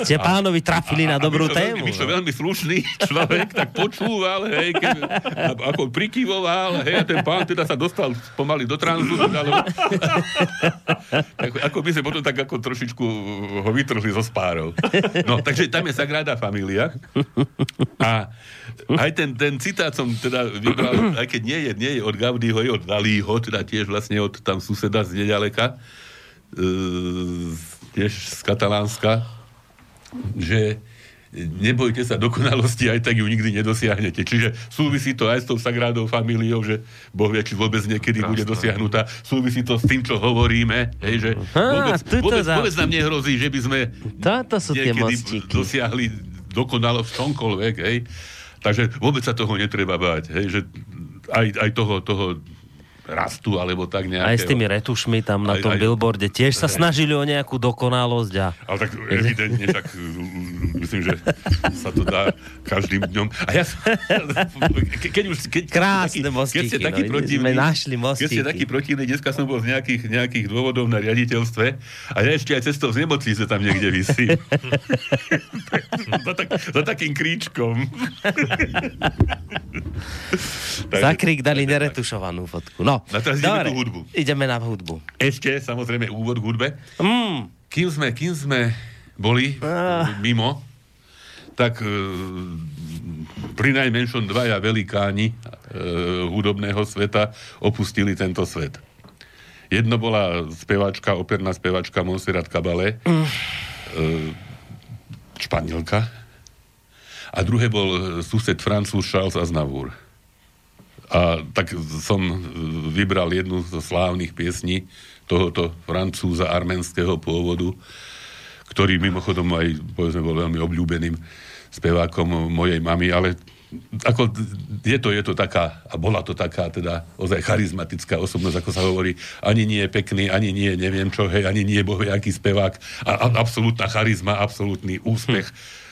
Ste pánovi trafili a, na dobrú Mišo, tému. Mišo no. veľmi slušný človek, tak počúval, hej, keď, ako prikyvoval, hej, a ten pán teda sa dostal pomaly do tranzu, ale, ako, ako by sme potom tak ako trošičku ho vytrhli zo spárov. No, takže tam je Sagrada Familia a aj ten, ten citát som teda vybral, aj keď nie je, nie je od Gaudiho, je od Dalího, teda tiež vlastne od tam suseda z nedaleka. E, tiež z Katalánska, že nebojte sa dokonalosti, aj tak ju nikdy nedosiahnete. Čiže súvisí to aj s tou Sagrádou familiou, že Boh vie, či vôbec niekedy Krásne. bude dosiahnutá. Súvisí to s tým, čo hovoríme, hej, že vôbec, vôbec, vôbec nám nehrozí, že by sme Táto sú niekedy dosiahli dokonalosť v čomkoľvek, hej. Takže vôbec sa toho netreba báť, hej, že aj, aj toho, toho rastu, alebo tak nejakého. Aj s tými retušmi tam na aj, tom aj, billboarde tiež sa snažili o nejakú dokonalosť. A... Ale tak evidentne, tak myslím, že sa to dá každým dňom. A ja ke, keď už... Keď, Krásne taký, mostíky, keď ste taký no, protivný, sme našli mostíky. Keď ste taký protivný, dneska som bol z nejakých, nejakých dôvodov na riaditeľstve a ja ešte aj cestou z nemocnice tam niekde vysím. za, tak, za takým kríčkom. Za krík dali neretušovanú fotku. No, No, teraz ideme Dobre, hudbu. Ideme na hudbu. Ešte, samozrejme, úvod k hudbe. Mm. Kým, sme, kým sme boli ah. mimo, tak e, pri najmenšom dvaja velikáni e, hudobného sveta opustili tento svet. Jedno bola spevačka, operná spevačka Monserrat Caballé, mm. e, Španielka, a druhé bol sused Francúz Charles Aznavour. A tak som vybral jednu zo slávnych piesní tohoto francúza arménskeho pôvodu, ktorý mimochodom aj povedzme, bol veľmi obľúbeným spevákom mojej mamy, ale ako je to, je to taká, a bola to taká teda ozaj charizmatická osobnosť, ako sa hovorí, ani nie je pekný, ani nie je neviem čo, hej, ani nie je bohviaký spevák, a, a absolútna charizma, absolútny úspech,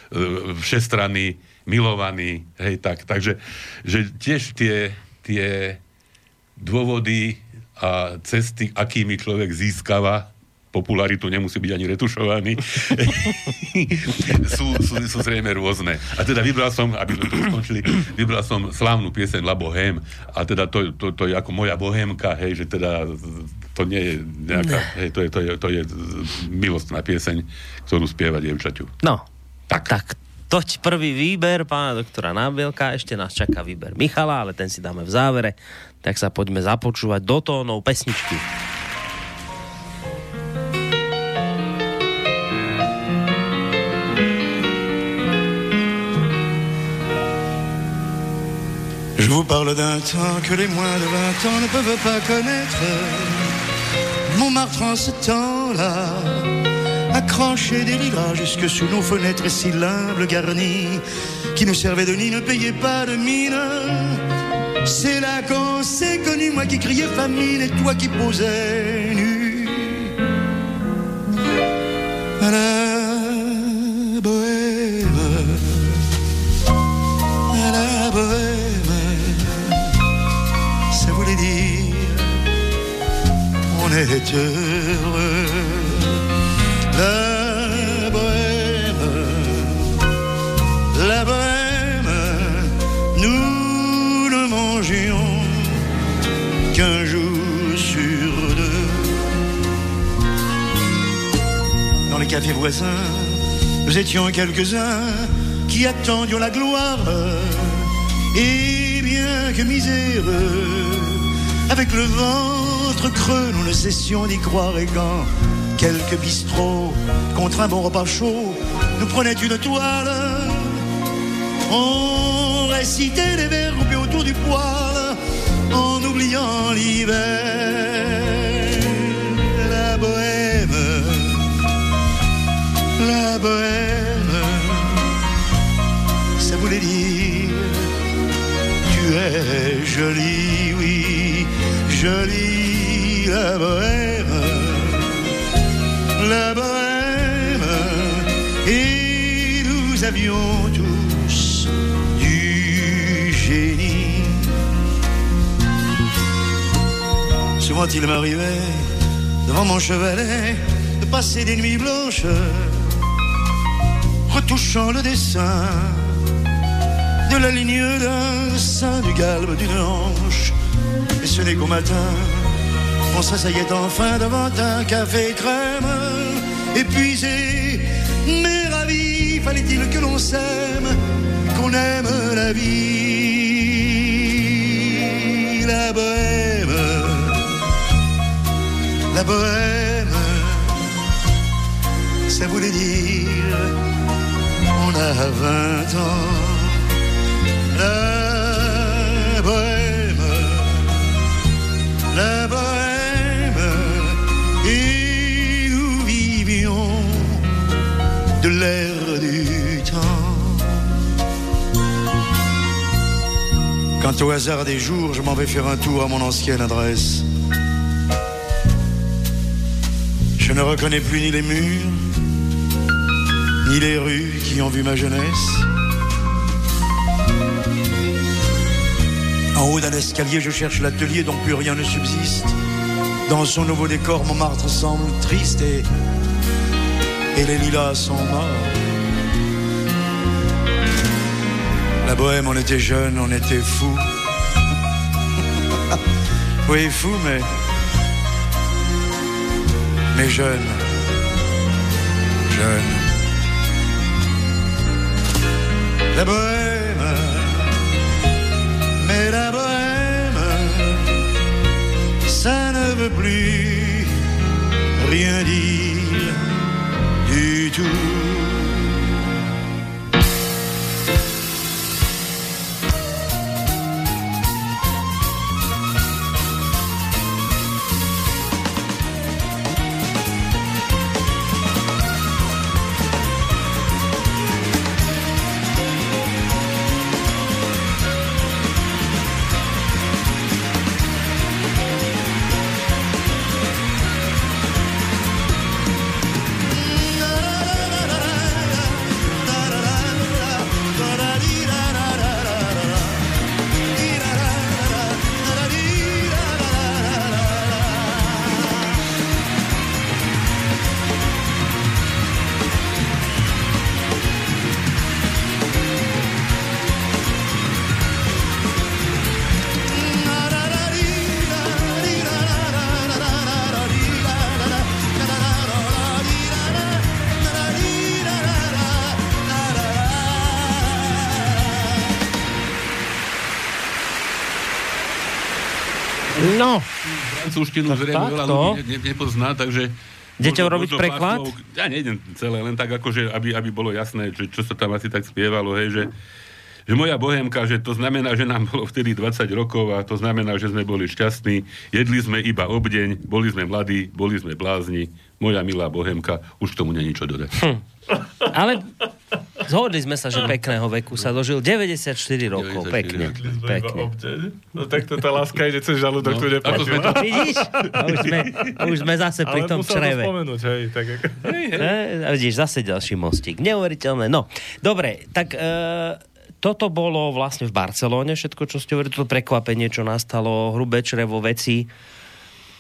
hm. všestranný, milovaný, hej, tak, takže že tiež tie, tie dôvody a cesty, akými človek získava popularitu, nemusí byť ani retušovaný, sú, sú, sú zrejme rôzne. A teda vybral som, aby sme to skončili, vybral som slávnu pieseň La Bohème a teda to, to, to je ako moja bohémka, hej, že teda to nie je nejaká, hej, to je, to je, to je milostná pieseň, ktorú spieva dievčaťu. No, tak. tak toť prvý výber pána doktora Nábielka, ešte nás čaká výber Michala, ale ten si dáme v závere, tak sa poďme započúvať do tónov pesničky. Je vous parle d'un temps que les moins de 20 ans ne peuvent pas connaître. Montmartre en ce temps-là accrochés des lilas jusque sous nos fenêtres si l'humble garnis qui ne servait de nid ne payait pas de mine. C'est là qu'on s'est connu, moi qui criais famine et toi qui posais nu. À la bohème, à la bohème, ça voulait dire on est heureux. Voisins, nous étions quelques-uns qui attendions la gloire. Et bien que miséreux, avec le ventre creux, nous ne cessions d'y croire et quand quelques bistrots contre un bon repas chaud nous prenaient une toile. On récitait les vers groupés autour du poêle en oubliant l'hiver. La bohème, ça voulait dire tu es jolie, oui, jolie la bohème. La bohème. Et nous avions tous du génie. Souvent il m'arrivait devant mon chevalet de passer des nuits blanches retouchant le dessin de la ligne d'un sein, du galbe d'une hanche. Et ce n'est qu'au matin on s'asseyait enfin devant un café crème, épuisé, mais ravi, fallait-il que l'on s'aime, qu'on aime la vie, la bohème, la bohème, ça voulait dire a vingt ans. La bohème, la bohème, et nous vivions de l'air du temps. Quant au hasard des jours, je m'en vais faire un tour à mon ancienne adresse. Je ne reconnais plus ni les murs, ni les rues qui ont vu ma jeunesse. En haut d'un escalier, je cherche l'atelier dont plus rien ne subsiste. Dans son nouveau décor, Montmartre semble triste et, les lilas sont morts. La bohème, on était jeunes, on était fous. oui, fous, mais mais jeune, jeune. La bohème, mais la bohème, ça ne veut plus rien dire du tout. Francúzštinu zrejme veľa ľudí ne, nepozná, takže... Idete urobiť preklad? Pár, ja nejdem celé, len tak akože, aby, aby bolo jasné, že, čo sa tam asi tak spievalo, hej, že, že moja bohemka, že to znamená, že nám bolo vtedy 20 rokov a to znamená, že sme boli šťastní, jedli sme iba obdeň, boli sme mladí, boli sme blázni, moja milá bohemka, už tomu není čo dodať. Hm. Ale Zhodli sme sa, že pekného veku sa dožil 94 rokov. 94 pekne. pekne. No tak to tá láska ide cez žalúdok, no, tu neplatila. To... Vidíš? A už sme, už sme zase pri tom čreve. Ale spomenúť, hej. Tak ako... hej, hej. E, vidíš, zase ďalší mostík. Neuveriteľné. No, dobre, tak... E, toto bolo vlastne v Barcelóne, všetko, čo ste hovorili, to prekvapenie, čo nastalo, hrubé črevo veci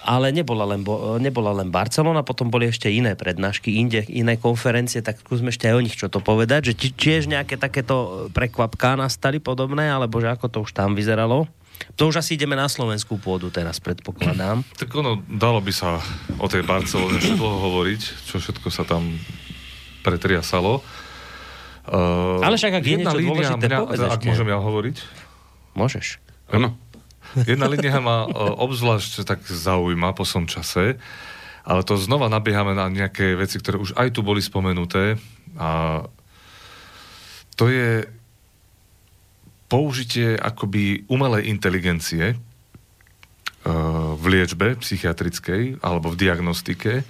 ale nebola len, nebola len Barcelona, potom boli ešte iné prednášky, inde, iné konferencie, tak skúsme ešte aj o nich čo to povedať, že či, tiež nejaké takéto prekvapká nastali podobné, alebo že ako to už tam vyzeralo? To už asi ideme na slovenskú pôdu teraz, predpokladám. Tak ono, dalo by sa o tej Barcelone dlho hovoriť, čo všetko sa tam pretriasalo. Uh, Ale však ak je niečo dôležité, mňa, povedz Ak ešte. môžem ja hovoriť? Môžeš. Áno. Jedna linia ma e, obzvlášť tak zaujíma po som čase, ale to znova nabiehame na nejaké veci, ktoré už aj tu boli spomenuté a to je použitie akoby umelej inteligencie e, v liečbe psychiatrickej alebo v diagnostike e,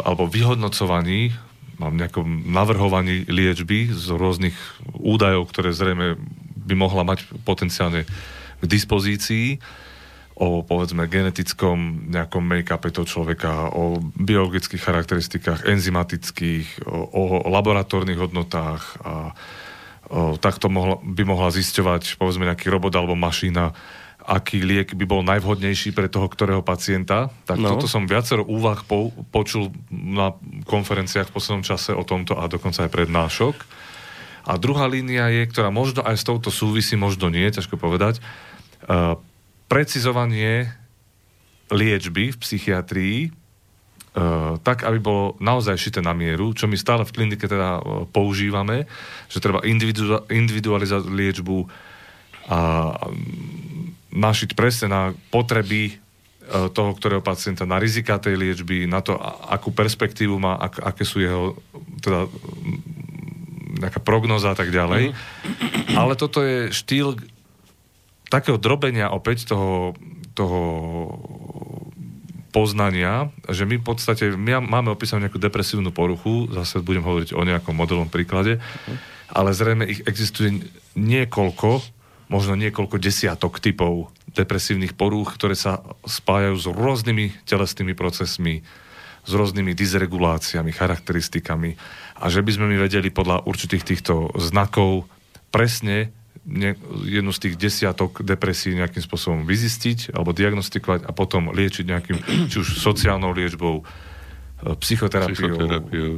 alebo vyhodnocovaní mám nejakom navrhovaní liečby z rôznych údajov, ktoré zrejme by mohla mať potenciálne k dispozícii o povedzme genetickom nejakom make-upe toho človeka, o biologických charakteristikách, enzymatických, o, o laboratórnych hodnotách a o, takto mohla, by mohla zisťovať povedzme nejaký robot alebo mašina, aký liek by bol najvhodnejší pre toho ktorého pacienta. Tak no. toto som viacero úvah po, počul na konferenciách v poslednom čase o tomto a dokonca aj prednášok. A druhá línia je, ktorá možno aj s touto súvisí, možno nie, ťažko povedať, precizovanie liečby v psychiatrii uh, tak, aby bolo naozaj šité na mieru, čo my stále v klinike teda uh, používame, že treba individu- individualizovať liečbu a našiť presne na potreby toho, ktorého pacienta, na rizika tej liečby, na to, akú perspektívu má, ak, aké sú jeho teda, nejaká prognoza a tak ďalej. Mm. Ale toto je štýl takého drobenia opäť toho, toho poznania, že my v podstate, my máme opísanú nejakú depresívnu poruchu, zase budem hovoriť o nejakom modelom príklade, mm. ale zrejme ich existuje niekoľko, možno niekoľko desiatok typov depresívnych porúch, ktoré sa spájajú s rôznymi telesnými procesmi, s rôznymi dysreguláciami, charakteristikami a že by sme my vedeli podľa určitých týchto znakov presne ne, jednu z tých desiatok depresí nejakým spôsobom vyzistiť alebo diagnostikovať a potom liečiť nejakým, či už sociálnou liečbou, e, psychoterapiou, psychoterapiou.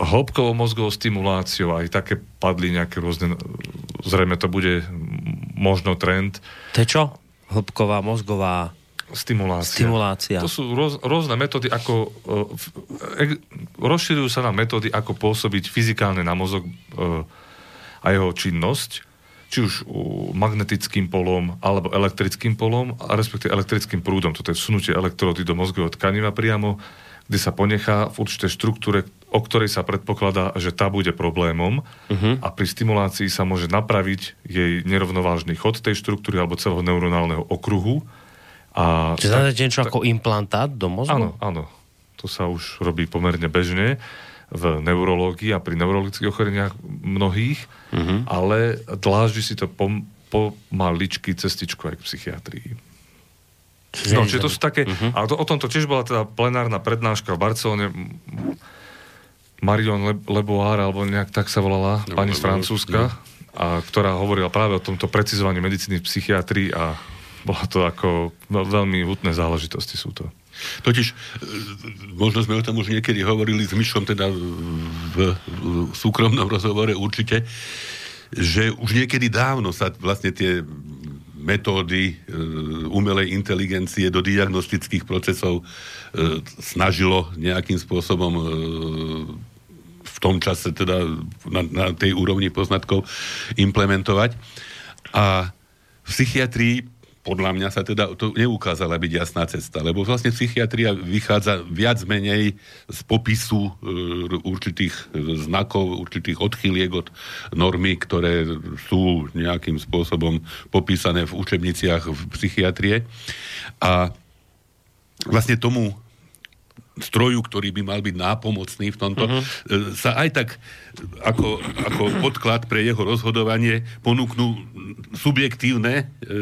hĺbkovou mozgovou stimuláciou, aj také padli nejaké rôzne, zrejme to bude možno trend. To je čo? Hĺbková mozgová Stimulácia. Stimulácia. To sú roz, rôzne metódy, ako e, e, rozširujú sa na metódy, ako pôsobiť fyzikálne na mozog e, a jeho činnosť, či už magnetickým polom alebo elektrickým polom, a respektíve elektrickým prúdom. Toto je vsunutie elektródy do mozgového tkaniva priamo, kde sa ponechá v určitej štruktúre, o ktorej sa predpokladá, že tá bude problémom uh-huh. a pri stimulácii sa môže napraviť jej nerovnovážny chod tej štruktúry alebo celého neuronálneho okruhu a Čiže tak, niečo tak, ako implantát do mozgu? Áno, áno. To sa už robí pomerne bežne v neurológii a pri neurologických ochoreniach mnohých, uh-huh. ale dláždi si to pom, pomaličky cestičku aj k psychiatrii. No, čiže to sú také... Uh-huh. A to, o tomto tiež bola teda plenárna prednáška v Barcelone. Marion Le, Leboár, alebo nejak tak sa volala, no, pani z Francúzska, no. a ktorá hovorila práve o tomto precizovaní medicíny v psychiatrii a bola to ako veľmi hutné záležitosti sú to. Totiž, e, možno sme o tom už niekedy hovorili s Myšom teda v, v súkromnom rozhovore určite, že už niekedy dávno sa vlastne tie metódy e, umelej inteligencie do diagnostických procesov e, snažilo nejakým spôsobom v tom čase teda na, na tej úrovni poznatkov implementovať. A v psychiatrii podľa mňa sa teda to neukázala byť jasná cesta, lebo vlastne psychiatria vychádza viac menej z popisu e, určitých znakov, určitých odchyliek od normy, ktoré sú nejakým spôsobom popísané v učebniciach v psychiatrie. A vlastne tomu stroju, ktorý by mal byť nápomocný v tomto, uh-huh. sa aj tak ako, ako podklad pre jeho rozhodovanie ponúknú subjektívne e,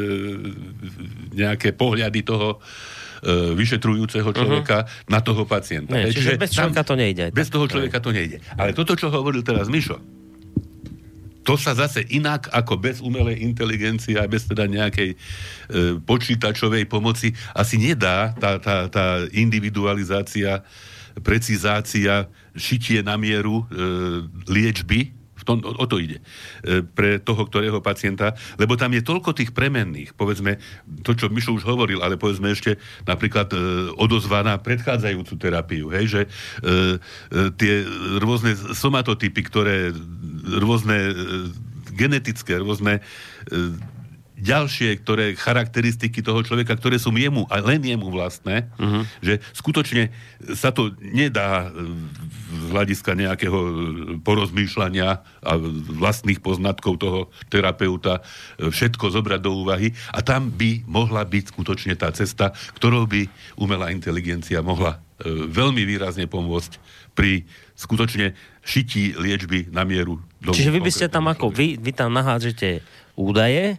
nejaké pohľady toho e, vyšetrujúceho mhm. človeka uh-huh. na toho pacienta. Nie, čiže, čiže bez človeka to nejde. Bez toho človeka to nejde. Ale toto, čo hovoril teraz Mišo, to sa zase inak ako bez umelej inteligencie a bez teda nejakej e, počítačovej pomoci asi nedá tá, tá, tá individualizácia, precizácia, šitie na mieru e, liečby tom, o, o to ide. E, pre toho, ktorého pacienta, lebo tam je toľko tých premenných, povedzme, to, čo Mišo už hovoril, ale povedzme ešte napríklad e, odozva na predchádzajúcu terapiu, hej, že e, e, tie rôzne somatotypy, ktoré rôzne e, genetické, rôzne e, ďalšie, ktoré charakteristiky toho človeka, ktoré sú jemu a len jemu vlastné, uh-huh. že skutočne sa to nedá z hľadiska nejakého porozmýšľania a vlastných poznatkov toho terapeuta všetko zobrať do úvahy a tam by mohla byť skutočne tá cesta, ktorou by umelá inteligencia mohla e, veľmi výrazne pomôcť pri skutočne šití liečby na mieru. Čiže vy by ste tam ako, vy, vy tam nahádzete údaje,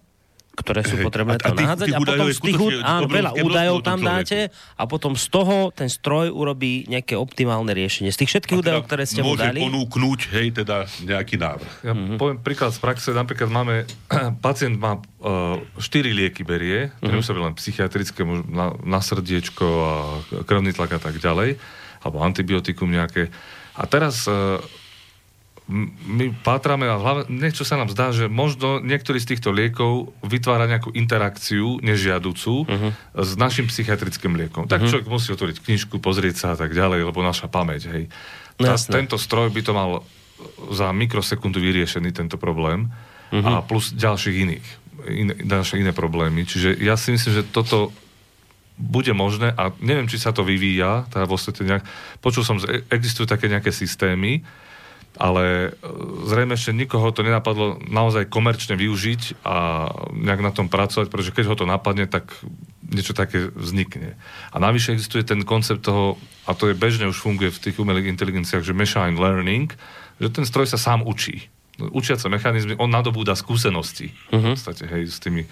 ktoré sú potrebné tam nahádzať a potom z tých úd- áno, veľa údajov tam dáte a potom z toho ten stroj urobí nejaké optimálne riešenie. Z tých všetkých teda údajov, ktoré ste mu dali. Môže ponúknuť, hej, teda nejaký návrh. Ja mm-hmm. poviem príklad z praxe. Napríklad máme, pacient má uh, štyri lieky berie, ktoré mm-hmm. len psychiatrické, na, na srdiečko a krvný tlak a tak ďalej, alebo antibiotikum nejaké. A teraz uh, my pátrame a hlavne niečo sa nám zdá, že možno niektorý z týchto liekov vytvára nejakú interakciu nežiaducu uh-huh. s našim psychiatrickým liekom. Tak uh-huh. človek musí otvoriť knižku, pozrieť sa a tak ďalej, lebo naša pamäť, hej. Tá, tento stroj by to mal za mikrosekundu vyriešený tento problém uh-huh. a plus ďalších iných, in, ďalšie iné problémy. Čiže ja si myslím, že toto bude možné, a neviem, či sa to vyvíja, teda vo svete nejak, počul som, že existujú také nejaké systémy, ale e, zrejme ešte nikoho to nenapadlo naozaj komerčne využiť a nejak na tom pracovať, pretože keď ho to napadne, tak niečo také vznikne. A navyše existuje ten koncept toho, a to je bežne už funguje v tých umelých inteligenciách, že machine learning, že ten stroj sa sám učí. Učiace mechanizmy, on nadobúda skúsenosti. Uh-huh. V podstate, hej, s tými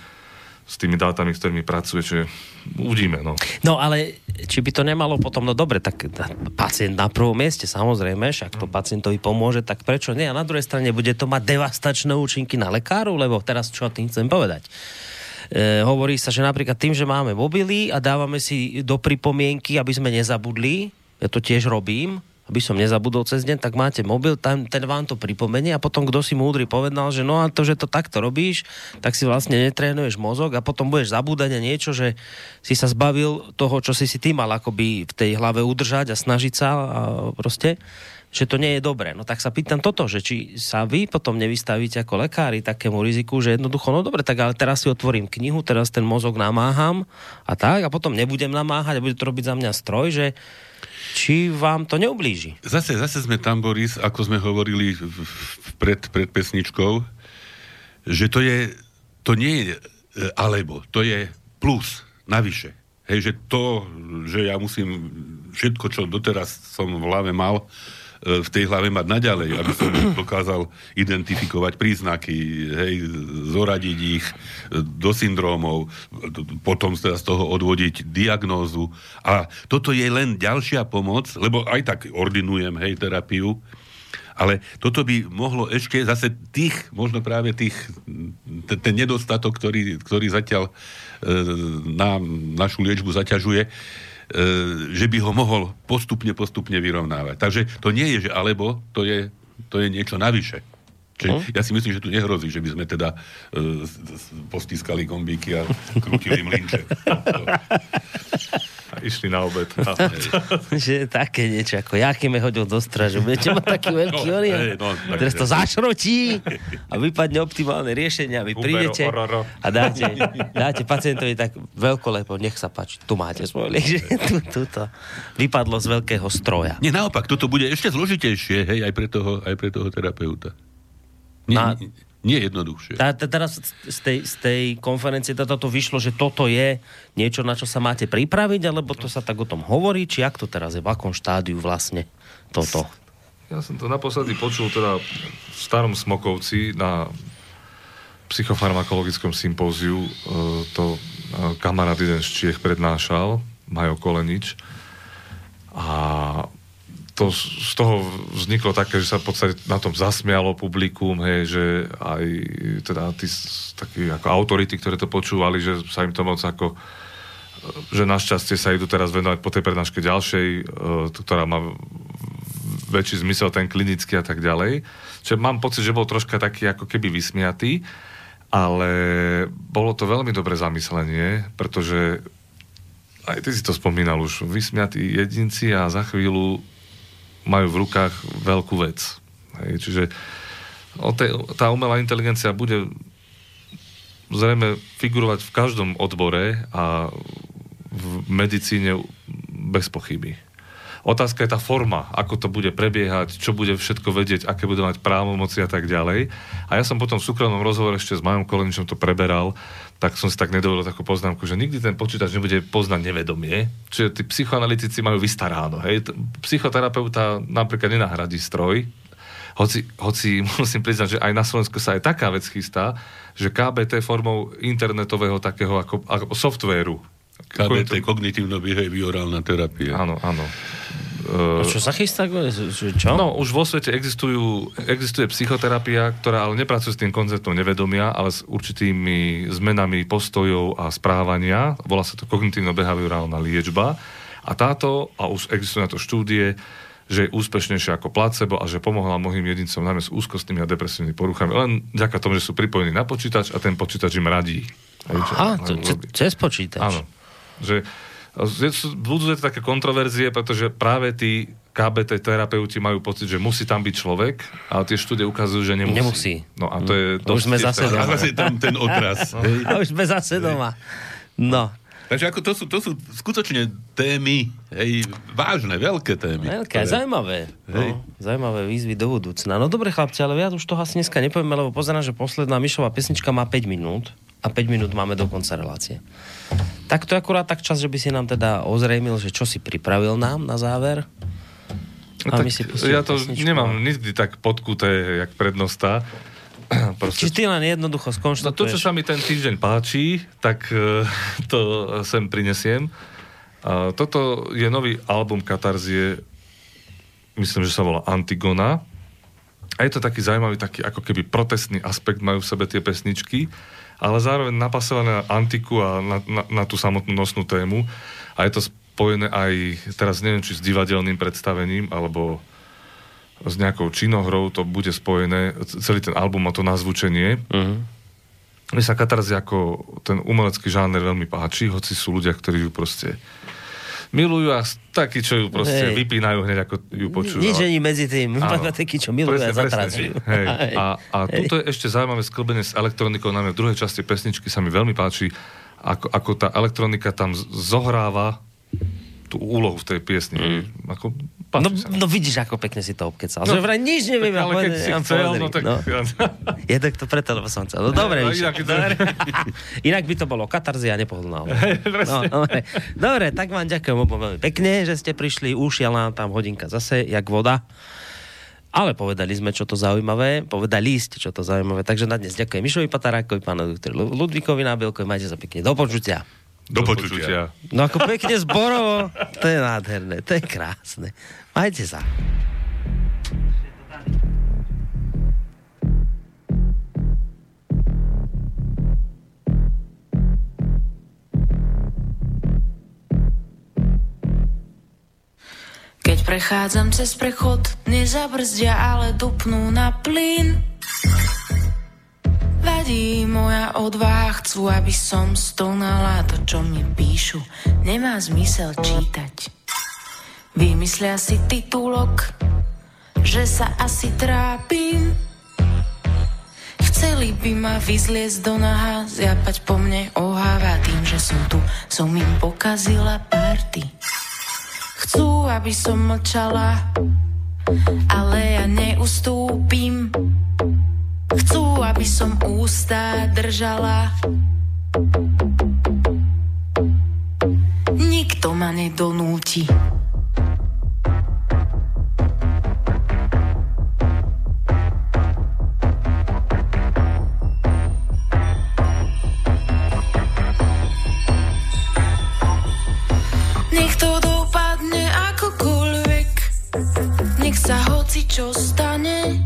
s tými dátami, s ktorými pracuje, čiže uvidíme. No. no ale či by to nemalo potom, no dobre, tak pacient na prvom mieste, samozrejme, však to pacientovi pomôže, tak prečo nie? A na druhej strane bude to mať devastačné účinky na lekáru, lebo teraz čo tým chcem povedať? E, hovorí sa, že napríklad tým, že máme mobily a dávame si do pripomienky, aby sme nezabudli, ja to tiež robím, aby som nezabudol cez deň, tak máte mobil, tam, ten vám to pripomenie a potom kto si múdry povedal, že no a to, že to takto robíš, tak si vlastne netrénuješ mozog a potom budeš zabúdať na niečo, že si sa zbavil toho, čo si si ty mal akoby v tej hlave udržať a snažiť sa a proste že to nie je dobré. No tak sa pýtam toto, že či sa vy potom nevystavíte ako lekári takému riziku, že jednoducho, no dobre, tak ale teraz si otvorím knihu, teraz ten mozog namáham a tak a potom nebudem namáhať a bude to robiť za mňa stroj, že či vám to neublíži? Zase, zase sme tam, Boris, ako sme hovorili pred, pred pesničkou, že to je, to nie je e, alebo, to je plus, navyše. Hej, že to, že ja musím všetko, čo doteraz som v hlave mal, v tej hlave mať naďalej, aby som dokázal identifikovať príznaky, hej, zoradiť ich do syndrómov, potom teda z toho odvodiť diagnózu. A toto je len ďalšia pomoc, lebo aj tak ordinujem, hej, terapiu, ale toto by mohlo ešte zase tých, možno práve tých, ten nedostatok, ktorý, ktorý zatiaľ e, na našu liečbu zaťažuje, E, že by ho mohol postupne, postupne vyrovnávať. Takže to nie je, že alebo, to je, to je niečo navyše. Čiže uh-huh. ja si myslím, že tu nehrozí, že by sme teda uh, postískali gombíky a krútili mlinče. A išli na obed. A... že také niečo, ako Jakime hodil do stražu. Budete mať taký veľký no, orien, no, teraz to zašrotí a vypadne optimálne riešenie a vy prídete a dáte, dáte pacientovi tak veľkolepo, nech sa páči, tu máte svoj liek, že tu, tu to vypadlo z veľkého stroja. Nie, naopak, toto bude ešte zložitejšie, hej, aj pre toho, aj pre toho terapeuta. Nie, Na... nie, nie jednoduchšie. Tá, tá, teraz z tej, z tej konferencie toto to vyšlo, že toto je niečo, na čo sa máte pripraviť, alebo to sa tak o tom hovorí, či ak to teraz je, v akom štádiu vlastne toto? Ja som to naposledy počul teda v starom Smokovci na psychofarmakologickom sympóziu e, to e, kamarát jeden z Čiech prednášal, Majo Kolenič a to z toho vzniklo také, že sa v podstate na tom zasmialo publikum, hej, že aj teda tí takí ako autority, ktoré to počúvali, že sa im to moc ako že našťastie sa idú teraz venovať po tej prednáške ďalšej, e, ktorá má väčší zmysel, ten klinický a tak ďalej. Čiže mám pocit, že bol troška taký ako keby vysmiatý, ale bolo to veľmi dobré zamyslenie, pretože aj ty si to spomínal už, vysmiatí jedinci a za chvíľu majú v rukách veľkú vec. Hej, čiže o tej, tá umelá inteligencia bude zrejme figurovať v každom odbore a v medicíne bez pochyby. Otázka je tá forma, ako to bude prebiehať, čo bude všetko vedieť, aké budú mať právomoci a tak ďalej. A ja som potom v súkromnom rozhovore ešte s Majom Koleničom to preberal, tak som si tak nedovolil takú poznámku, že nikdy ten počítač nebude poznať nevedomie. Čiže tí psychoanalytici majú vystaráno. Hej. Psychoterapeuta napríklad nenahradí stroj, hoci, hoci musím priznať, že aj na Slovensku sa aj taká vec chystá, že KBT formou internetového takého ako, ako softvéru KBT, kognitívno-behaviorálna terapia. Áno, áno. A čo sa chystá? Čo? No, už vo svete existujú, existuje psychoterapia, ktorá ale nepracuje s tým konceptom nevedomia, ale s určitými zmenami postojov a správania. Volá sa to kognitívno-behaviorálna liečba. A táto, a už existujú na to štúdie, že je úspešnejšia ako placebo a že pomohla mnohým jedincom najmä s úzkostnými a depresívnymi poruchami. Len vďaka tomu, že sú pripojení na počítač a ten počítač im radí. Aha, to, cez počítač. Áno že budú to také kontroverzie, pretože práve tí KBT terapeuti majú pocit, že musí tam byť človek, ale tie štúdie ukazujú, že nemusí. Nemusí. No a to je... Už sme zase doma. A zase tam ten odraz. No. A už sme zase doma. No. Takže ako to sú, to sú skutočne témy, hej, vážne, veľké témy. Veľké, ktoré... zaujímavé. Hej. No, zaujímavé výzvy do budúcna. No dobre chlapci, ale viac už toho asi dneska nepovieme, lebo pozerám, že posledná Mišová pesnička má 5 minút a 5 minút máme do konca relácie. Tak to je akurát tak čas, že by si nám teda ozrejmil, že čo si pripravil nám na záver. A tak my si ja to pesničku. nemám nikdy tak podkuté, jak prednosta. Proste... Či ty len jednoducho skonštatuješ? No to, čo sa mi ten týždeň páči, tak uh, to sem prinesiem. Toto je nový album Katarzie, myslím, že sa volá Antigona. A je to taký zaujímavý, taký ako keby protestný aspekt majú v sebe tie pesničky ale zároveň napasované na antiku a na, na, na tú samotnú nosnú tému. A je to spojené aj, teraz neviem, či s divadelným predstavením, alebo s nejakou činohrou to bude spojené, celý ten album má to nazvučenie. Uh-huh. Mne sa katarzia ako ten umelecký žáner veľmi páči, hoci sú ľudia, ktorí ju proste milujú a takí, čo ju proste Hej. vypínajú hneď, ako ju počujú. Nič není medzi tým. Áno. takí, čo milujú presne, a zatracujú. Hej. A, a Hej. tuto je ešte zaujímavé sklbenie s elektronikou, najmä v druhej časti pesničky sa mi veľmi páči, ako, ako tá elektronika tam zohráva tú úlohu v tej piesni. Mm. Ako, no, no vidíš, ako pekne si to obkecal. No, že vraj nič neviem. Tak, ale keď si chcel, no tak... No. Je tak to preto, lebo som chcel. No dobre, no, inak, to... inak by to bolo katarzia, nepohodlná. no, dobre. dobre, tak vám ďakujem obom veľmi pekne, že ste prišli. Ušiala tam hodinka zase, jak voda. Ale povedali sme, čo to zaujímavé. Povedali ste, čo to zaujímavé. Takže na dnes ďakujem Mišovi Patarákovi, pánu doktoru Ludvíkovi Nábielkovi. Majte sa pekne. Do počutia. Do počutia. No ako pekne zborovo. To je nádherné, to je krásne. Majte sa. Keď prechádzam cez prechod, nezabrzdia, ale dupnú na plyn. Vadí moja odvaha, chcú, aby som stonala to, čo mi píšu. Nemá zmysel čítať. Vymyslia si titulok, že sa asi trápim. Chceli by ma vyzliesť do naha, zjapať po mne oháva tým, že som tu, som im pokazila party. Chcú, aby som mlčala, ale ja neustúpim. Chcú, aby som ústa držala. Nikto ma nedonúti. Čo stane.